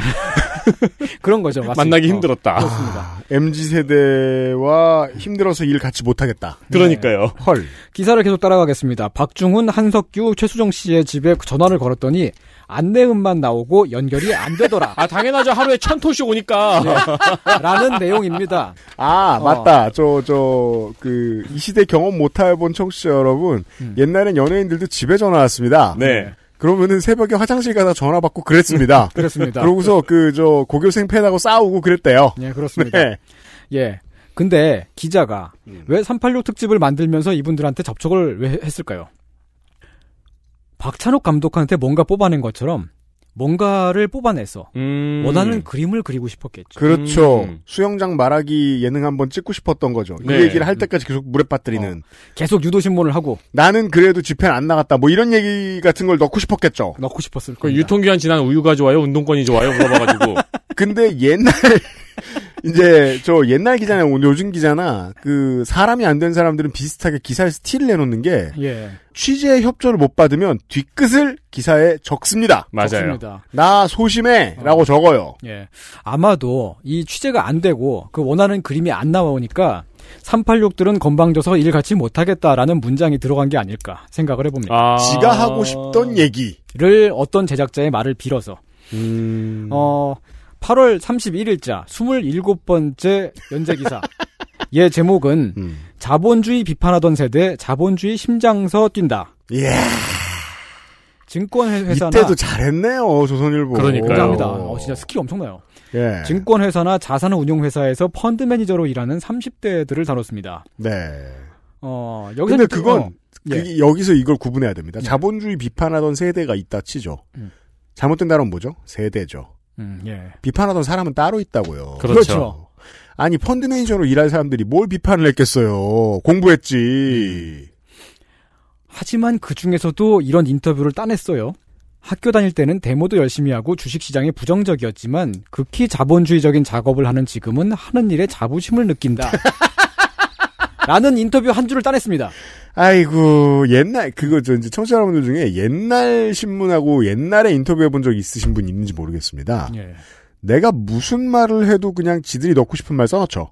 그런 거죠. 맞습니다. 만나기 어, 힘들었다. 그렇습니다. MZ 세대와 힘들어서 일 같이 못하겠다. 그러니까요. 헐. 기사를 계속 따라가겠습니다. 박중훈, 한석규, 최수정 씨의 집에 전화를 걸었더니 안내음만 나오고 연결이 안 되더라. 아 당연하죠. 하루에 천 토씩 오니까. 라는 내용입니다. 아, 어. 맞다. 저, 저, 그, 이 시대 경험 못 해본 청취자 여러분, 음. 옛날엔 연예인들도 집에 전화 왔습니다. 네. 그러면은 새벽에 화장실 가다 전화 받고 그랬습니다. 그렇습니다. 그러고서 그, 저, 고교생 팬하고 싸우고 그랬대요. 예, 그렇습니다. 네. 예. 근데 기자가 왜386 특집을 만들면서 이분들한테 접촉을 왜 했을까요? 박찬욱 감독한테 뭔가 뽑아낸 것처럼 뭔가를 뽑아내서 음. 원하는 그림을 그리고 싶었겠죠. 그렇죠. 음. 수영장 말하기 예능 한번 찍고 싶었던 거죠. 그 네. 얘기를 할 때까지 계속 물에 빠뜨리는. 계속 유도신문을 하고 나는 그래도 집회는 안 나갔다. 뭐 이런 얘기 같은 걸 넣고 싶었겠죠. 넣고 싶었을 그 거예요. 유통기한 지난 우유가 좋아요? 운동권이 좋아요? 물어봐가지고. 근데 옛날 이제 저 옛날 기자나 오늘 요즘 기자나 그 사람이 안 된 사람들은 비슷하게 기사에 스틸을 내놓는 게 예. 취재 협조를 못 받으면 뒤끝을 기사에 적습니다. 맞아요. 좋습니다. 나 소심해라고 적어요. 예. 아마도 이 취재가 안 되고 그 원하는 그림이 안 나오니까 386들은 건방져서 일 같이 못하겠다라는 문장이 들어간 게 아닐까 생각을 해봅니다. 아. 지가 하고 싶던 얘기. 를 어떤 제작자의 말을 빌어서 음. 어 8월 31일자 27번째 연재 기사. 얘 제목은 음. 자본주의 비판하던 세대 자본주의 심장서 뛴다. 예. 증권회사나 이때도 잘했네요 조선일보. 그러니까요. 감사합니다. 어, 진짜 스킬 엄청나요. 예. 증권회사나 자산운용회사에서 펀드 매니저로 일하는 30대들을 다뤘습니다. 네. 어, 여기서 근데 그건 어, 예. 여기서 이걸 구분해야 됩니다. 네. 자본주의 비판하던 세대가 있다 치죠. 음. 잘못된 단어는 뭐죠? 세대죠. 음, 예. 비판하던 사람은 따로 있다고요. 그렇죠. 아니 펀드 매니저로 일할 사람들이 뭘 비판을 했겠어요. 공부했지. 하지만 그 중에서도 이런 인터뷰를 따냈어요. 학교 다닐 때는 데모도 열심히 하고 주식시장에 부정적이었지만 극히 자본주의적인 작업을 하는 지금은 하는 일에 자부심을 느낀다. 라는 인터뷰 한 줄을 따냈습니다. 아이고 옛날 그거 저 이제 청취자 여러분들 중에 옛날 신문하고 옛날에 인터뷰해 본 적 있으신 분 있는지 모르겠습니다. 예. 내가 무슨 말을 해도 그냥 지들이 넣고 싶은 말 써놓죠.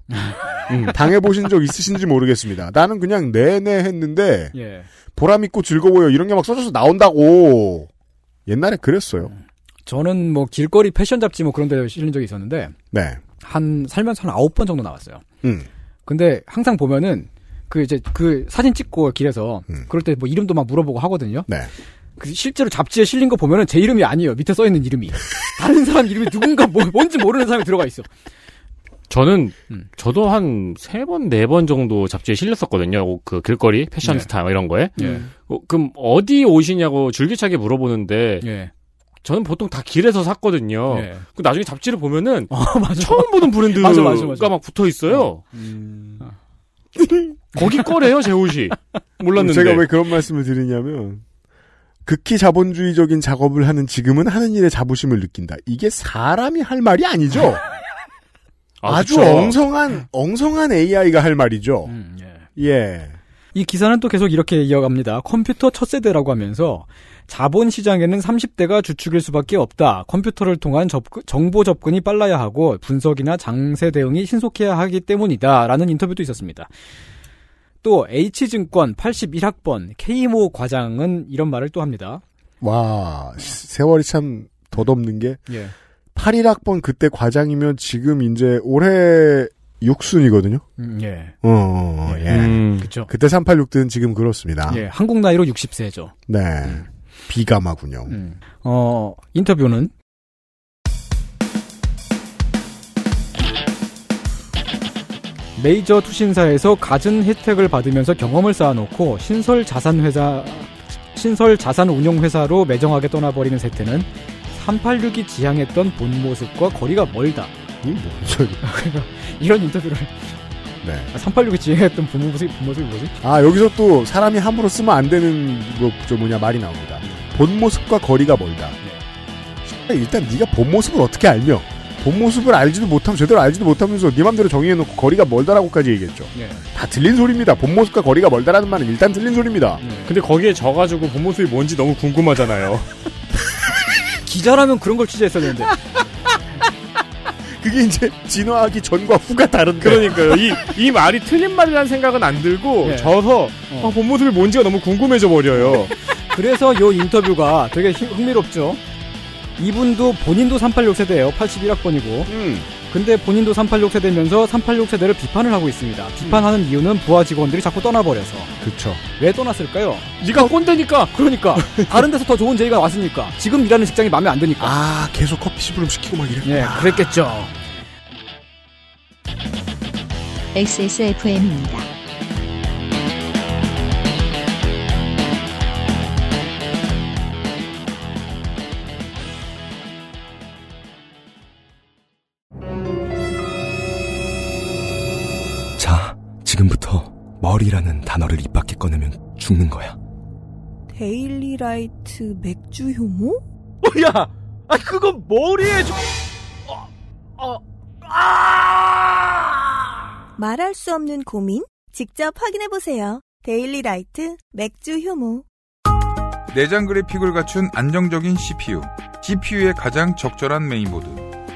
음, 당해보신 적 있으신지 모르겠습니다. 나는 그냥 내내 했는데 예. 보람 있고 즐거워요 이런 게 막 써져서 나온다고 옛날에 그랬어요. 저는 뭐 길거리 패션 잡지 뭐 그런 데 실린 적이 있었는데 네. 한 살면서 한 아홉 번 정도 나왔어요. 음. 근데 항상 보면은 그 이제 그 사진 찍고 길에서 음. 그럴 때 뭐 이름도 막 물어보고 하거든요. 네. 그 실제로 잡지에 실린 거 보면은 제 이름이 아니에요. 밑에 써 있는 이름이 다른 사람 이름이 누군가 뭐, 뭔지 모르는 사람이 들어가 있어. 저는 음. 저도 한 세 번 네 번 정도 잡지에 실렸었거든요. 그 길거리 패션 네. 스타 뭐 이런 거에. 예. 어, 그럼 어디 오시냐고 줄기차게 물어보는데 예. 저는 보통 다 길에서 샀거든요. 예. 그 나중에 잡지를 보면은 어, 맞아. 처음 보는 브랜드가 맞아, 맞아, 맞아. 막 붙어 있어요. 음. 거기 거래요, 제 옷이. 몰랐는데. 제가 왜 그런 말씀을 드리냐면 극히 자본주의적인 작업을 하는 지금은 하는 일에 자부심을 느낀다. 이게 사람이 할 말이 아니죠. 아, 아, 주 그쵸. 엉성한 엉성한 AI가 할 말이죠. 음, 예. 예. 이 기사는 또 계속 이렇게 이어갑니다. 컴퓨터 첫 세대라고 하면서 자본 시장에는 30대가 주축일 수밖에 없다. 컴퓨터를 통한 접근- 정보 접근이 빨라야 하고 분석이나 장세 대응이 신속해야 하기 때문이다. 라는 인터뷰도 있었습니다. 또 H증권 81학번 K모 과장은 이런 말을 또 합니다. 와 세월이 참 덧없는 게 예. 81학번 그때 과장이면 지금 이제 올해 6순이거든요. 음, 예. 어, 어, 어, 예. 음. 그쵸. 그때 386든 지금 그렇습니다. 예. 한국 나이로 60세죠. 네. 비감하군요. 음. 어, 인터뷰는 메이저 투신사에서 갖은 혜택을 받으면서 경험을 쌓아놓고 신설 자산 회사 신설 자산 운용 회사로 매정하게 떠나버리는 세태는 386이 지향했던 본 모습과 거리가 멀다. 이뭔 소리? 이런 인터뷰를 네. 386이 지향했던 본 모습이 본 모습이 뭐지? 아 여기서 또 사람이 함부로 쓰면 안 되는 뭐, 저 뭐냐 말이 나옵니다. 본 모습과 거리가 멀다. 일단 네가 본 모습을 어떻게 알며 본 모습을 알지도 못하면 제대로 알지도 못하면서 네 맘대로 정의해놓고 거리가 멀다라고까지 얘기했죠. 예. 다 들린 소리입니다. 본 모습과 거리가 멀다라는 말은 일단 들린 소리입니다. 근데 거기에 져가지고 본 모습이 뭔지 너무 궁금하잖아요. 기자라면 그런 걸 취재했어야 되는데. 그게 이제 진화하기 전과 후가 다른데. 그러니까요. 이, 이 말이 틀린 말이라는 생각은 안 들고 예. 져서 아, 본 모습이 뭔지가 너무 궁금해져 버려요. 그래서 요 인터뷰가 되게 흥- 흥미롭죠. 이분도 본인도 386 세대예요. 81학번이고. 음. 근데 본인도 386 세대면서 386 세대를 비판을 하고 있습니다. 비판하는 이유는 부하 직원들이 자꾸 떠나버려서. 그쵸. 왜 떠났을까요? 네가 꼰대니까. 그러니까 다른 데서 더 좋은 제의가 왔으니까. 지금 일하는 직장이 마음에 안 드니까. 아 계속 커피 시부름 시키고 막 이래. 예, 그랬겠죠. XSFM입니다. 지금부터 머리라는 단어를 입 밖에 꺼내면 죽는 거야. 데일리라이트 맥주 효모? 어, 야, 아 그건 머리에 좀. 어, 어, 아! 말할 수 없는 고민? 직접 확인해 보세요. 데일리라이트 맥주 효모. 내장 그래픽을 갖춘 안정적인 CPU, GPU의 가장 적절한 메인보드.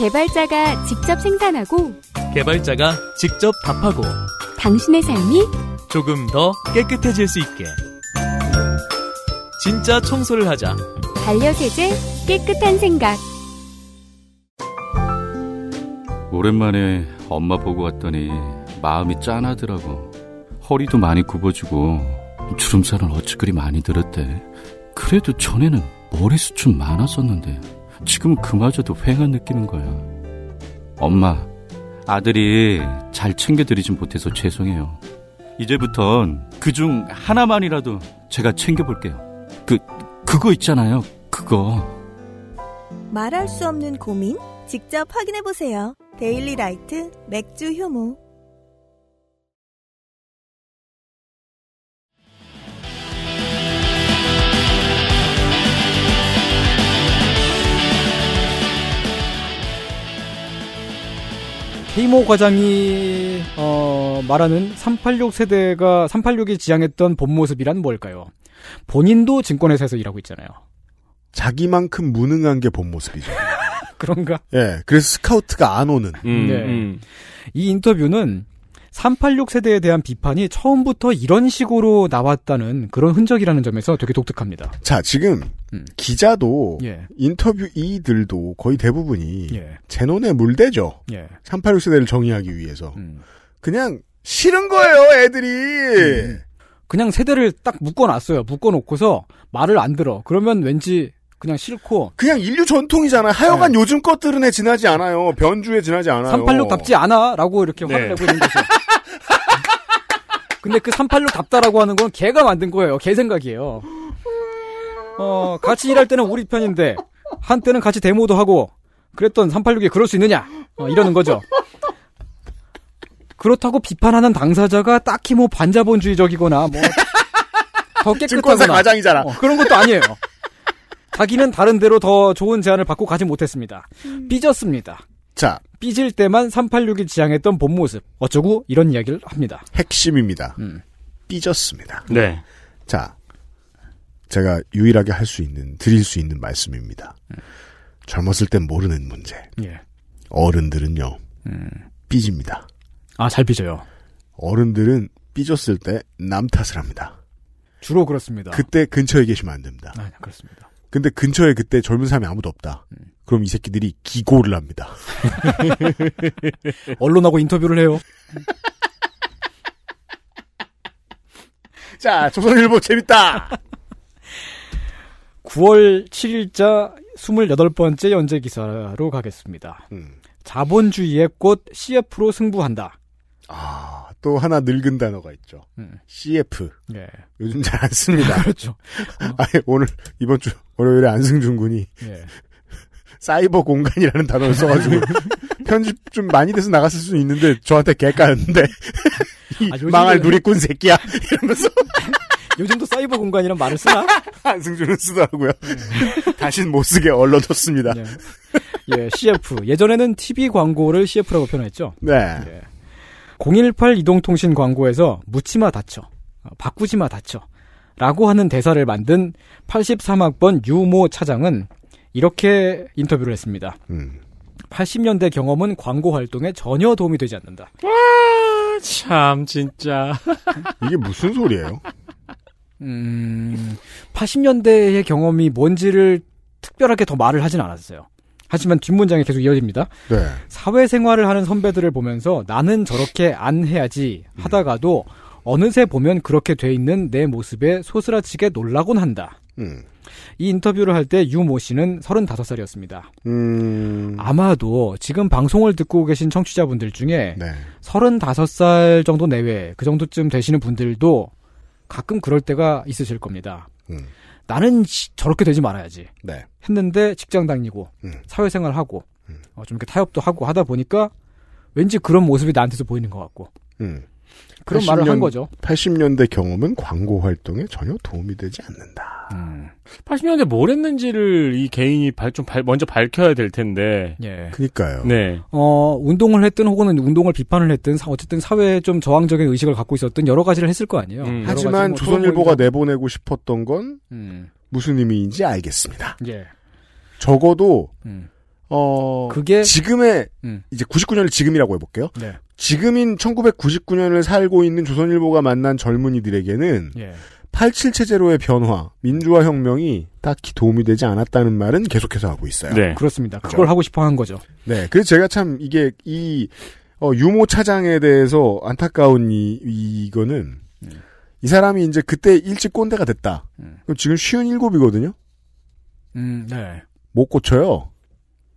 개발자가 직접 생산하고 개발자가 직접 답하고 당신의 삶이 조금 더 깨끗해질 수 있게 진짜 청소를 하자 반려세제 깨끗한 생각 오랜만에 엄마 보고 왔더니 마음이 짠하더라고. 허리도 많이 굽어지고 주름살은 어찌 그리 많이 들었대. 그래도 전에는 머리숱 좀 많았었는데 지금은 그마저도 휑한 느끼는 거야. 엄마, 아들이 잘 챙겨드리진 못해서 죄송해요. 이제부턴 그 중 하나만이라도 제가 챙겨볼게요. 그, 그거 있잖아요. 그거. 말할 수 없는 고민? 직접 확인해보세요. 데일리 라이트 맥주 효모. 케이모 과장이 어, 말하는 386 세대가 386이 지향했던 본 모습이란 뭘까요? 본인도 증권회사에서 일하고 있잖아요. 자기만큼 무능한 게 본 모습이죠. 그런가? 예, 그래서 스카우트가 안 오는. 음, 네. 음. 이 인터뷰는 386 세대에 대한 비판이 처음부터 이런 식으로 나왔다는 그런 흔적이라는 점에서 되게 독특합니다. 자, 지금 음. 기자도 예. 인터뷰 이들도 거의 대부분이 예. 제논에 물대죠. 예. 386 세대를 정의하기 위해서. 음. 그냥 싫은 거예요, 애들이. 그냥 세대를 딱 묶어놨어요. 묶어놓고서 말을 안 들어. 그러면 왠지 그냥 싫고 그냥 인류 전통이잖아요. 하여간 요즘 것들은 에 지나지 않아요. 변주에 지나지 않아요. 386답지 않아라고 이렇게 네. 화를 내고 있는 거죠. 근데 그 386답다라고 하는 건 걔가 만든 거예요. 걔 생각이에요. 어, 같이 일할 때는 우리 편인데 한때는 같이 데모도 하고 그랬던 386이 그럴 수 있느냐? 어, 이러는 거죠. 그렇다고 비판하는 당사자가 딱히 뭐 반자본주의적이거나 뭐더 증권사 깨끗하거나 과장이잖아. 어, 그런 것도 아니에요. 자기는 다른 데로 더 좋은 제안을 받고 가지 못했습니다. 삐졌습니다. 자, 삐질 때만 386이 지향했던 본 모습. 어쩌고 이런 이야기를 합니다. 핵심입니다. 음. 삐졌습니다. 네. 자, 제가 유일하게 할 수 있는, 드릴 수 있는 말씀입니다. 젊었을 땐 모르는 문제. 예. 어른들은요, 음. 삐집니다. 아, 잘 삐져요. 어른들은 삐졌을 때 남 탓을 합니다. 주로 그렇습니다. 그때 근처에 계시면 안 됩니다. 아, 그렇습니다. 근데 근처에 그때 젊은 사람이 아무도 없다. 그럼 이 새끼들이 기고를 합니다. 언론하고 인터뷰를 해요. 자, 조선일보 재밌다! 9월 7일자 28번째 연재 기사로 가겠습니다. 음. 자본주의의 꽃 CF로 승부한다. 아, 또 하나 늙은 단어가 있죠. 음. CF. 예. 요즘 잘 안 씁니다. 그렇죠. 아예 오늘, 이번 주, 월요일에 안승준 군이 예. 사이버 공간이라는 단어를 써가지고 편집 좀 많이 돼서 나갔을 수 있는데 저한테 개까였는데 이 아, 망할 누리꾼 새끼야 이러면서 요즘도 사이버 공간이란 말을 쓰나? 안승준은 쓰더라고요. 다신 못 쓰게 얼러뒀습니다. 예. 예, CF. 예전에는 TV 광고를 CF라고 표현했죠. 네. 예. 018 이동통신 광고에서 묻지마 다쳐, 어, 바꾸지마 다쳐 라고 하는 대사를 만든 83학번 유모 차장은 이렇게 인터뷰를 했습니다. 음. 80년대 경험은 광고 활동에 전혀 도움이 되지 않는다. 참 진짜. 이게 무슨 소리예요? 음, 80년대의 경험이 뭔지를 특별하게 더 말을 하진 않았어요. 하지만 뒷문장이 계속 이어집니다. 네. 사회생활을 하는 선배들을 보면서 나는 저렇게 안 해야지 하다가도 어느새 보면 그렇게 돼 있는 내 모습에 소스라치게 놀라곤 한다. 음. 이 인터뷰를 할 때 유 모 씨는 35살이었습니다. 음. 아마도 지금 방송을 듣고 계신 청취자분들 중에 네. 35살 정도 내외 그 정도쯤 되시는 분들도 가끔 그럴 때가 있으실 겁니다. 음. 나는 시- 저렇게 되지 말아야지. 네. 했는데 직장 다니고 음. 사회생활 하고 어, 좀 이렇게 타협도 하고 하다 보니까 왠지 그런 모습이 나한테서 보이는 것 같고 음. 그런 말을 한 거죠. 80년대 경험은 광고 활동에 전혀 도움이 되지 않는다. 음. 80년대 뭘 했는지를 이 개인이 발, 좀 발- 먼저 밝혀야 될 텐데. 예. 그니까요. 네. 어, 운동을 했든 혹은 운동을 비판을 했든 사- 어쨌든 사회에 좀 저항적인 의식을 갖고 있었든 여러 가지를 했을 거 아니에요. 음. 하지만 뭐 조선일보가 내보내고 싶었던 건 음. 무슨 의미인지 알겠습니다. 예. 적어도 음. 어 그게 지금의 음. 이제 99년을 지금이라고 해볼게요. 네. 지금인 1999년을 살고 있는 조선일보가 만난 젊은이들에게는 예. 87 체제로의 변화, 민주화 혁명이 딱히 도움이 되지 않았다는 말은 계속해서 하고 있어요. 네. 그렇습니다. 그걸 하고 싶어 한 거죠. 네, 그래서 제가 참 이게 이 어, 유모 차장에 대해서 안타까운 이 이거는 이 사람이 이제 그때 일찍 꼰대가 됐다. 그럼 지금 쉬운 일곱이거든요. 음, 네. 못 고쳐요.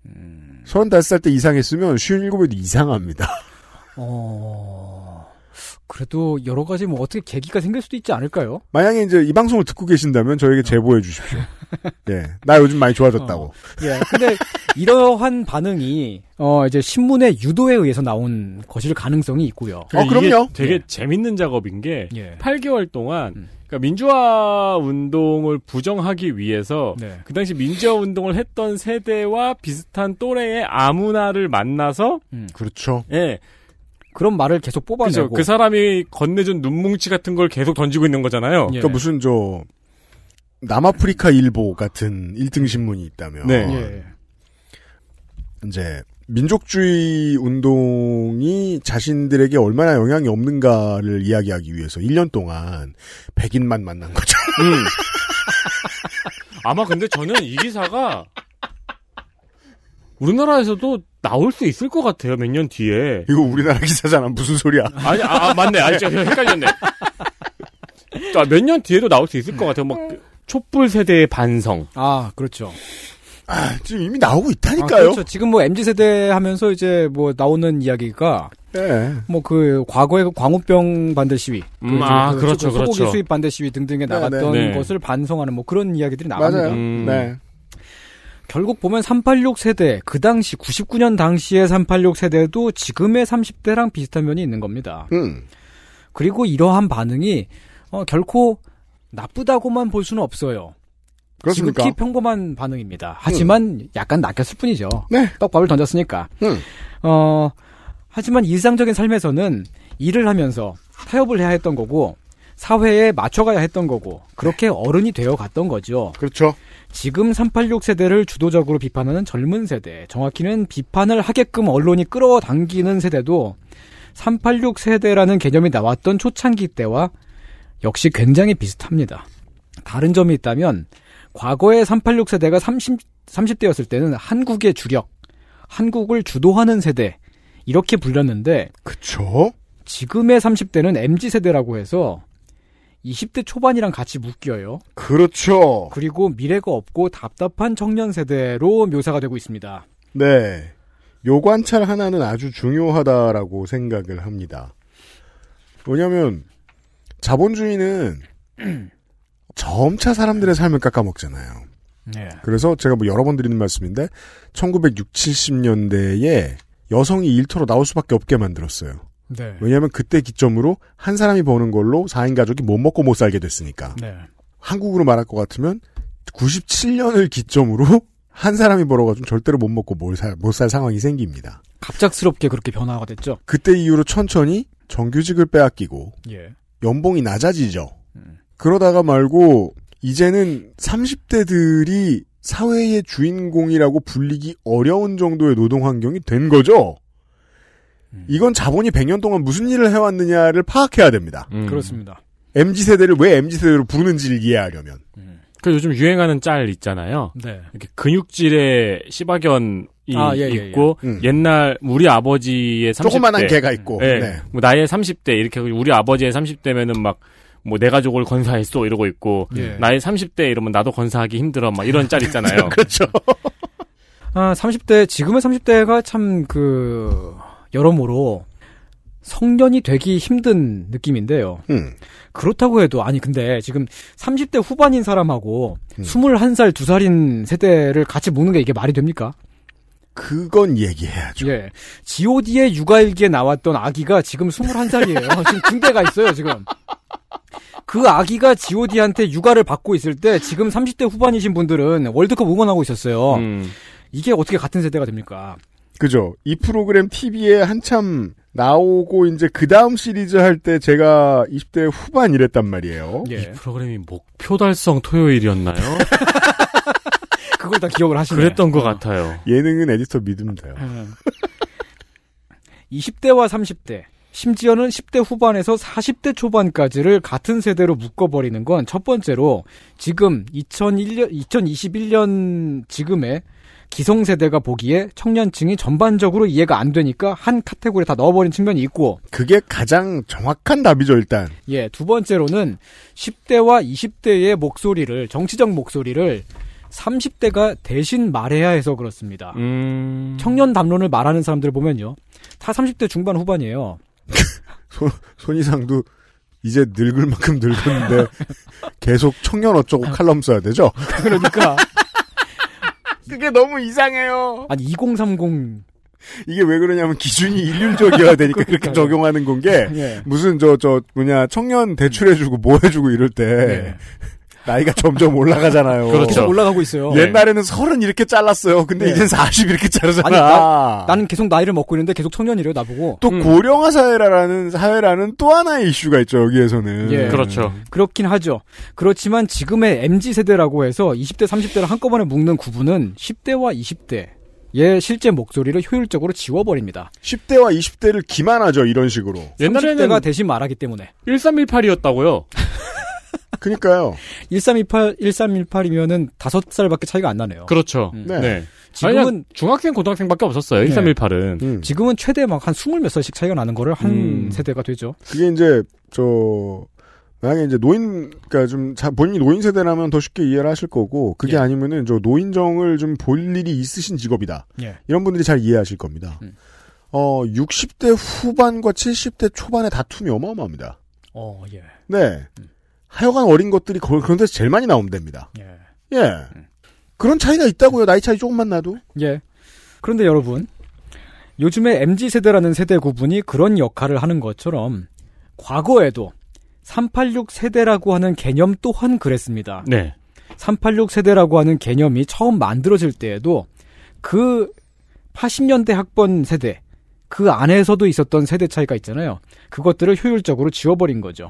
음. 서른다섯 살 때 이상했으면 쉬운 일곱에도 이상합니다. 어, 그래도 여러 가지 뭐 어떻게 계기가 생길 수도 있지 않을까요? 만약에 이제 이 방송을 듣고 계신다면 저에게 제보해 주십시오. 예, 나 요즘 많이 좋아졌다고. 어. 예. 근데 이러한 반응이 어 이제 신문의 유도에 의해서 나온 것일 가능성이 있고요. 어, 그럼요. 되게 예. 재밌는 작업인 게 예. 8개월 동안 음. 그러니까 민주화 운동을 부정하기 위해서 네. 그 당시 민주화 운동을 했던 세대와 비슷한 또래의 아무나를 만나서 그렇죠. 예. 그런 말을 계속 그죠. 뽑아내고 그 사람이 건네준 눈뭉치 같은 걸 계속 던지고 있는 거잖아요. 예. 그러니까 무슨 저 남아프리카 일보 같은 1등 신문이 있다면 네. 예. 이제 민족주의 운동이 자신들에게 얼마나 영향이 없는가를 이야기하기 위해서 1년 동안 백인만 만난 거죠. 음. 아마 근데 저는 이 기사가 우리나라에서도 나올 수 있을 것 같아요. 몇 년 뒤에. 이거 우리나라 기사잖아. 무슨 소리야. 아니, 아, 아, 맞네. 아니, 제가 헷갈렸네. 몇년 뒤에도 나올 수 있을 것 같아요. 막, 그 촛불 세대의 반성. 아, 그렇죠. 아, 지금 이미 나오고 아, 있다니까요. 그렇죠. 지금 뭐 MZ 세대 하면서 이제 뭐 나오는 이야기가 네. 뭐그 과거에 그 광우병 반대 시위, 그 음, 이제 아, 그 그렇죠, 소- 소고기 그렇죠. 수입 반대 시위 등등에 네, 나갔던 네. 네. 것을 반성하는 뭐 그런 이야기들이 나갑니다. 맞아요. 음. 네. 결국 보면 386 세대, 그 당시 99년 당시의 386 세대도 지금의 30대랑 비슷한 면이 있는 겁니다. 음. 그리고 이러한 반응이 어, 결코 나쁘다고만 볼 수는 없어요. 그렇습니까? 지극히 평범한 반응입니다. 하지만 약간 낚였을 뿐이죠. 네. 떡밥을 던졌으니까. 음. 어, 하지만 일상적인 삶에서는 일을 하면서 타협을 해야 했던 거고, 사회에 맞춰가야 했던 거고, 그렇게 어른이 되어 갔던 거죠. 그렇죠. 지금 386 세대를 주도적으로 비판하는 젊은 세대, 정확히는 비판을 하게끔 언론이 끌어당기는 세대도 386 세대라는 개념이 나왔던 초창기 때와 역시 굉장히 비슷합니다. 다른 점이 있다면 과거의 386 세대가 30, 30대였을 때는 한국의 주력, 한국을 주도하는 세대 이렇게 불렸는데 그쵸. 지금의 30대는 MZ 세대라고 해서 20대 초반이랑 같이 묶여요. 그렇죠. 그리고 미래가 없고 답답한 청년 세대로 묘사가 되고 있습니다. 네. 요 관찰 하나는 아주 중요하다라고 생각을 합니다. 왜냐면, 자본주의는 점차 사람들의 삶을 깎아먹잖아요. 네. 그래서 제가 뭐 여러 번 드리는 말씀인데, 1960, 70년대에 여성이 일터로 나올 수밖에 없게 만들었어요. 네. 왜냐하면 그때 기점으로 한 사람이 버는 걸로 4인 가족이 못 먹고 못 살게 됐으니까. 네. 한국으로 말할 것 같으면 97년을 기점으로 한 사람이 벌어가지고 절대로 못 먹고 못 살, 못 살 상황이 생깁니다. 갑작스럽게 그렇게 변화가 됐죠. 그때 이후로 천천히 정규직을 빼앗기고 예. 연봉이 낮아지죠. 그러다가 말고 이제는 30대들이 사회의 주인공이라고 불리기 어려운 정도의 노동 환경이 된 거죠. 이건 자본이 100년 동안 무슨 일을 해왔느냐를 파악해야 됩니다. 음. 그렇습니다. MZ 세대를 왜 MZ 세대로 부르는지를 이해하려면 그 요즘 유행하는 짤 있잖아요. 네. 이렇게 근육질의 시바견 이 아, 예, 예, 있고 예. 음. 옛날 우리 아버지의 30대 조그만한 개가 있고. 네. 네. 뭐 나의 30대 이렇게 하고 우리 아버지의 30대면은 막 뭐 내 가족을 건사했어 이러고 있고 예. 나의 30대 이러면 나도 건사하기 힘들어 막 이런 짤 있잖아요. 그렇죠. 아, 30대, 지금의 30대가 참 그, 여러모로 성년이 되기 힘든 느낌인데요. 음. 그렇다고 해도, 아니, 근데 지금 30대 후반인 사람하고 음. 21살, 2살인 세대를 같이 묶는 게 이게 말이 됩니까? 그건 얘기해야죠. 예. GOD의 육아일기에 나왔던 아기가 지금 21살이에요. 지금 군대가 있어요, 지금. 그 아기가 GOD한테 육아를 받고 있을 때 지금 30대 후반이신 분들은 월드컵 응원하고 있었어요. 음. 이게 어떻게 같은 세대가 됩니까? 그죠. 이 프로그램 TV에 한참 나오고 이제 그 다음 시리즈 할 때 제가 20대 후반 이랬단 말이에요. 예. 이 프로그램이 목표 달성 토요일이었나요? 그걸 다 기억을 하시네. 그랬던 것 어. 같아요. 예능은 에디터 믿으면 돼요. 음. 20대와 30대, 심지어는 10대 후반에서 40대 초반까지를 같은 세대로 묶어버리는 건 첫 번째로 지금 2001년, 2021년 지금의 기성세대가 보기에 청년층이 전반적으로 이해가 안 되니까 한 카테고리에 다 넣어버린 측면이 있고, 그게 가장 정확한 답이죠, 일단. 예, 두 번째로는 10대와 20대의 목소리를, 정치적 목소리를 30대가 대신 말해야 해서 그렇습니다. 음. 청년 담론을 말하는 사람들을 보면요. 다 30대 중반 후반이에요. 손, 손이상도 이제 늙을 만큼 늙었는데 계속 청년 어쩌고 칼럼 써야 되죠? 그러니까 그게 너무 이상해요. 아니 2030 이게 왜 그러냐면 기준이 일률적이어야 되니까 그렇게. 적용하는 건게 예. 무슨 저저 뭐냐 청년 대출해주고 뭐 해주고 이럴 때 예. 나이가 점점 올라가잖아요. 그렇죠. 계속 올라가고 있어요. 옛날에는 서른 이렇게 잘랐어요. 근데 네. 이젠 40 이렇게 자르잖아. 아니, 나, 나는 계속 나이를 먹고 있는데 계속 청년이래요, 나보고. 또 음. 고령화 사회라는 사회라는 또 하나의 이슈가 있죠 여기에서는. 예. 그렇죠. 그렇긴 하죠. 그렇지만 지금의 MZ세대라고 해서 20대, 30대를 한꺼번에 묶는 구분은 10대와 20대의 실제 목소리를 효율적으로 지워버립니다. 10대와 20대를 기만하죠 이런 식으로. 옛날에는 30대가 대신 말하기 때문에. 1318이었다고요. 그니까요. 1318, 1318이면은 5살밖에 차이가 안 나네요. 그렇죠. 음. 네. 네. 지금은, 중학생, 고등학생밖에 없었어요. 네. 1318은. 음. 지금은 최대 막한 20몇 살씩 차이가 나는 거를 한 음. 세대가 되죠. 그게 이제 저 만약에 이제 노인 그러니까 좀 자, 본인이 노인 세대라면 더 쉽게 이해를 하실 거고 그게 예. 아니면은 저 노인정을 좀 볼 일이 있으신 직업이다. 예. 이런 분들이 잘 이해하실 겁니다. 음. 어 60대 후반과 70대 초반의 다툼이 어마어마합니다. 어, 예. 네. 음. 하여간 어린 것들이 거- 그런 데서 제일 많이 나오면 됩니다. 예. 예. 그런 차이가 있다고요. 나이 차이 조금만 나도. 예. 그런데 여러분, 요즘에 MZ세대라는 세대 구분이 그런 역할을 하는 것처럼 과거에도 386 세대라고 하는 개념 또한 그랬습니다. 네. 386 세대라고 하는 개념이 처음 만들어질 때에도 그 80년대 학번 세대, 그 안에서도 있었던 세대 차이가 있잖아요. 그것들을 효율적으로 지워버린 거죠.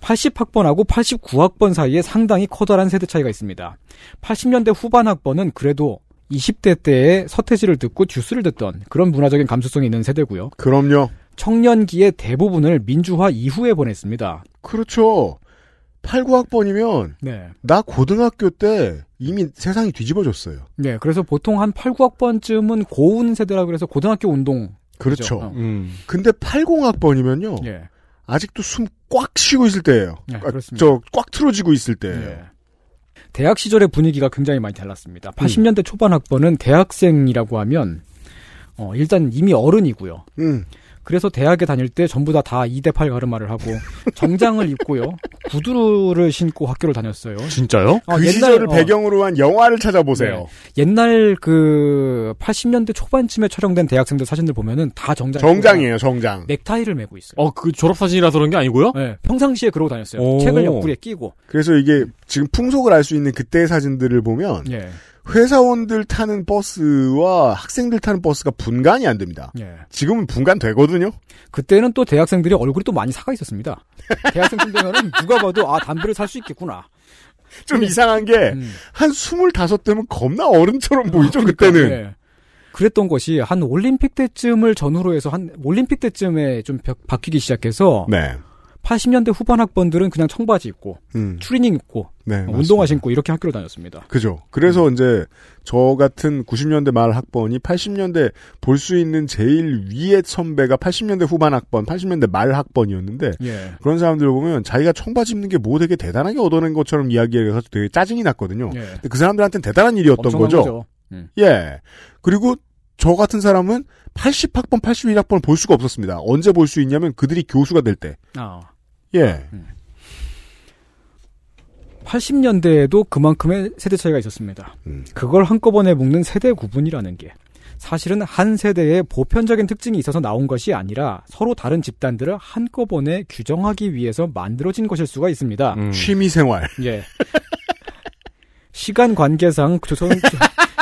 80학번하고 89학번 사이에 상당히 커다란 세대 차이가 있습니다. 80년대 후반 학번은 그래도 20대 때의 서태지를 듣고 듀스를 듣던 그런 문화적인 감수성이 있는 세대고요. 그럼요. 청년기의 대부분을 민주화 이후에 보냈습니다. 그렇죠. 8, 9학번이면 네. 나 고등학교 때 이미 세상이 뒤집어졌어요. 네, 그래서 보통 한 8, 9학번쯤은 고운 세대라 그래서 고등학교 운동. 그렇죠. 어. 음. 근데 80학번이면요. 예. 아직도 숨 꽉 쉬고 있을 때예요. 네, 아, 그렇습니다. 저 꽉 틀어지고 있을 때예요. 예. 대학 시절의 분위기가 굉장히 많이 음. 달랐습니다. 80년대 초반 학번은 대학생이라고 하면 어, 일단 이미 어른이고요. 음. 그래서 대학에 다닐 때 전부 다 다 2대 8 가르마를 하고 정장을 입고요. 구두를 신고 학교를 다녔어요. 진짜요? 어, 그 시절을 배경으로 한 영화를 찾아보세요. 옛날 그 80년대 초반쯤에 촬영된 대학생들 사진들 보면은 다 정장. 정장이에요, 정장. 넥타이를 메고 있어요. 어, 그 졸업사진이라서 그런 게 아니고요? 네, 평상시에 그러고 다녔어요. 오. 책을 옆구리에 끼고. 그래서 이게 지금 풍속을 알 수 있는 그때의 사진들을 보면 예. 회사원들 타는 버스와 학생들 타는 버스가 분간이 안 됩니다. 예. 지금은 분간 되거든요. 그때는 또 대학생들이 얼굴이 또 많이 사가 있었습니다. 대학생쯤 되면은 누가 봐도 아 담배를 살 수 있겠구나. 좀 이상한 게한 음. 25대면 겁나 어른처럼 보이죠, 그때는. 예. 그랬던 것이 한 올림픽 때쯤을 전후로 해서 한 올림픽 때쯤에 좀 벽- 바뀌기 시작해서 네. 80년대 후반 학번들은 그냥 청바지 입고 음. 추리닝 입고 네, 어, 맞습니다. 운동화 신고 이렇게 학교를 다녔습니다. 그죠. 그래서 이제 저 같은 90년대 말 학번이 80년대 볼 수 있는 제일 위의 선배가 80년대 후반 학번, 80년대 말 학번이었는데 예. 그런 사람들 보면 자기가 청바지 입는 게 뭐 되게 대단하게 얻어낸 것처럼 이야기해서 되게 짜증이 났거든요. 예. 근데 그 사람들한테는 대단한 일이었던 거죠. 거죠. 음. 예. 그리고 저 같은 사람은 80학번, 81학번을 볼 수가 없었습니다. 언제 볼 수 있냐면 그들이 교수가 될 때. 아. 예. 80년대에도 그만큼의 세대 차이가 있었습니다. 음. 그걸 한꺼번에 묶는 세대 구분이라는 게 사실은 한 세대의 보편적인 특징이 있어서 나온 것이 아니라 서로 다른 집단들을 한꺼번에 규정하기 위해서 만들어진 것일 수가 있습니다. 음. 취미 생활. 예. 시간 관계상 조선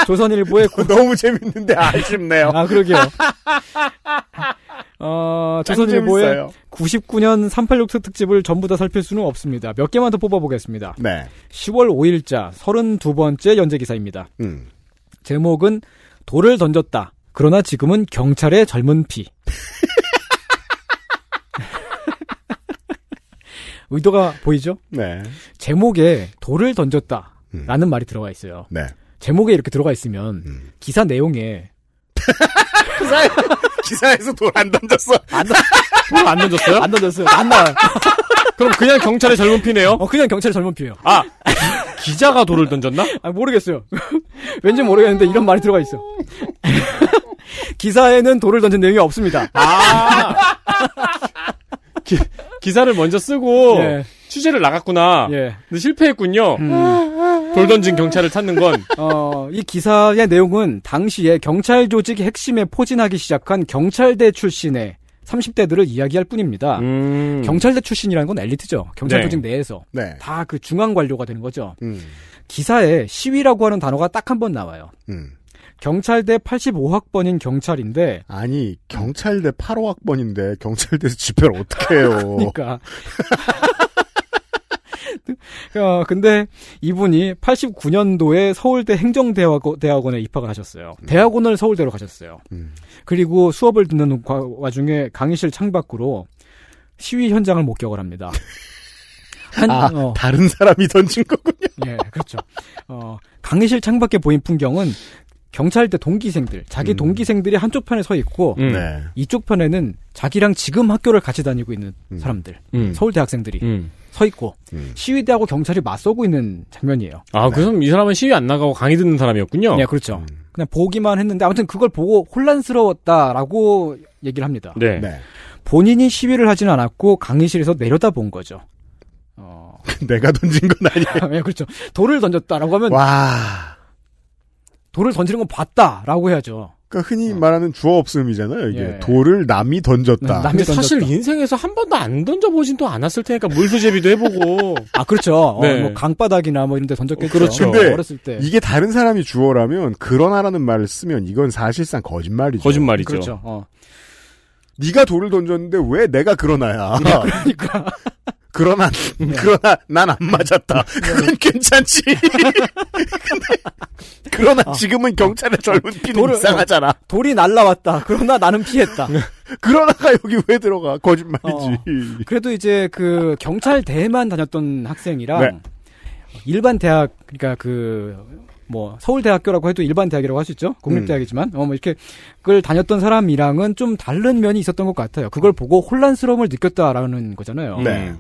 조선일보의 구- 너무 재밌는데 아쉽네요. 아 그러게요. 어, 짱 조선일보의 재밌어요. 99년 386 특집을 전부 다 살필 수는 없습니다. 몇 개만 더 뽑아보겠습니다. 네. 10월 5일자 32번째 연재 기사입니다. 음. 제목은 돌을 던졌다. 그러나 지금은 경찰의 젊은 피. 의도가 보이죠? 네. 제목에 돌을 던졌다. 라는 말이 들어가 있어요. 네. 제목에 이렇게 들어가 있으면 기사 내용에 기사에, 기사에서 돌 안 던졌어. 안, 돌 안 던졌어요? 안 던졌어요. 안 나와요. 그럼 그냥 경찰의 젊은 피네요? 어, 그냥 경찰의 젊은 피예요. 아, 기자가 돌을 던졌나? 아, 모르겠어요. 왠지 모르겠는데 이런 말이 들어가 있어. 기사에는 돌을 던진 내용이 없습니다. 아, 기, 기사를 먼저 쓰고 예. 취재를 나갔구나. 예. 근데 실패했군요. 음. 돌 던진 경찰을 찾는 건 어, 이 기사의 내용은 당시에 경찰 조직 핵심에 포진하기 시작한 경찰대 출신의 30대들을 이야기할 뿐입니다. 음. 경찰대 출신이라는 건 엘리트죠. 경찰 네. 조직 내에서. 네. 다그 중앙 관료가 되는 거죠. 음. 기사에 시위라고 하는 단어가 딱 한 번 나와요. 음. 경찰대 85학번인 경찰인데 아니, 경찰대 8호 학번인데 경찰대에서 집회를 어떻게 해요? 그러니까. 어, 근데 이분이 89년도에 서울대 행정대학원에 입학을 하셨어요. 대학원을 서울대로 가셨어요. 음. 그리고 수업을 듣는 과- 와중에 강의실 창밖으로 시위 현장을 목격을 합니다. 한, 아, 어, 다른 사람이 던진 거군요. 예, 그렇죠. 어, 강의실 창밖에 보인 풍경은 경찰대 동기생들, 자기 음. 동기생들이 한쪽 편에 서 있고, 음. 네. 이쪽 편에는 자기랑 지금 학교를 같이 다니고 있는 음. 사람들, 음. 서울대 학생들이 음. 서 있고, 음. 시위대하고 경찰이 맞서고 있는 장면이에요. 아, 그럼 이 사람은 시위 안 나가고 강의 듣는 사람이었군요. 네, 그렇죠. 음. 그냥 보기만 했는데, 아무튼 그걸 보고 혼란스러웠다라고 얘기를 합니다. 네. 네. 본인이 시위를 하진 않았고, 강의실에서 내려다 본 거죠. 어, 내가 던진 건 아니야. 예, 그렇죠. 돌을 던졌다라고 하면, 와. 돌을 던지는 건 봤다라고 해야죠. 그러니까 흔히 말하는 주어 없음이잖아요. 이게 예. 돌을 남이 던졌다. 네, 남이 근데 사실 던졌다. 인생에서 한 번도 안 던져보진도 않았을 테니까 물수제비도 해보고. 아, 그렇죠. 네. 어, 뭐 강바닥이나 뭐 이런 데 던졌겠죠. 그렇죠. 근데 어렸을 때. 이게 다른 사람이 주어라면 그러나라는 말을 쓰면 이건 사실상 거짓말이죠. 거짓말이죠. 그렇죠. 어. 네가 돌을 던졌는데 왜 내가 그러나야? 그러니까. 그러나 그러나 난 안 맞았다. 그건 괜찮지. 그러나 지금은 경찰의 젊은 피는 돌을- 이상하잖아. 돌이 날라왔다. 그러나 나는 피했다. 그러나가 여기 왜 들어가? 거짓말이지. 그래도 이제 그 경찰대만 다녔던 학생이랑 네. 일반 대학 그러니까 그 뭐 서울대학교라고 해도 일반 대학이라고 할 수 있죠. 국립대학이지만 어뭐 이렇게 그걸 다녔던 사람이랑은 좀 다른 면이 있었던 것 같아요. 그걸 보고 혼란스러움을 느꼈다라는 거잖아요. 네.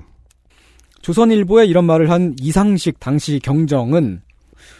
조선일보에 이런 말을 한 이상식 당시 경정은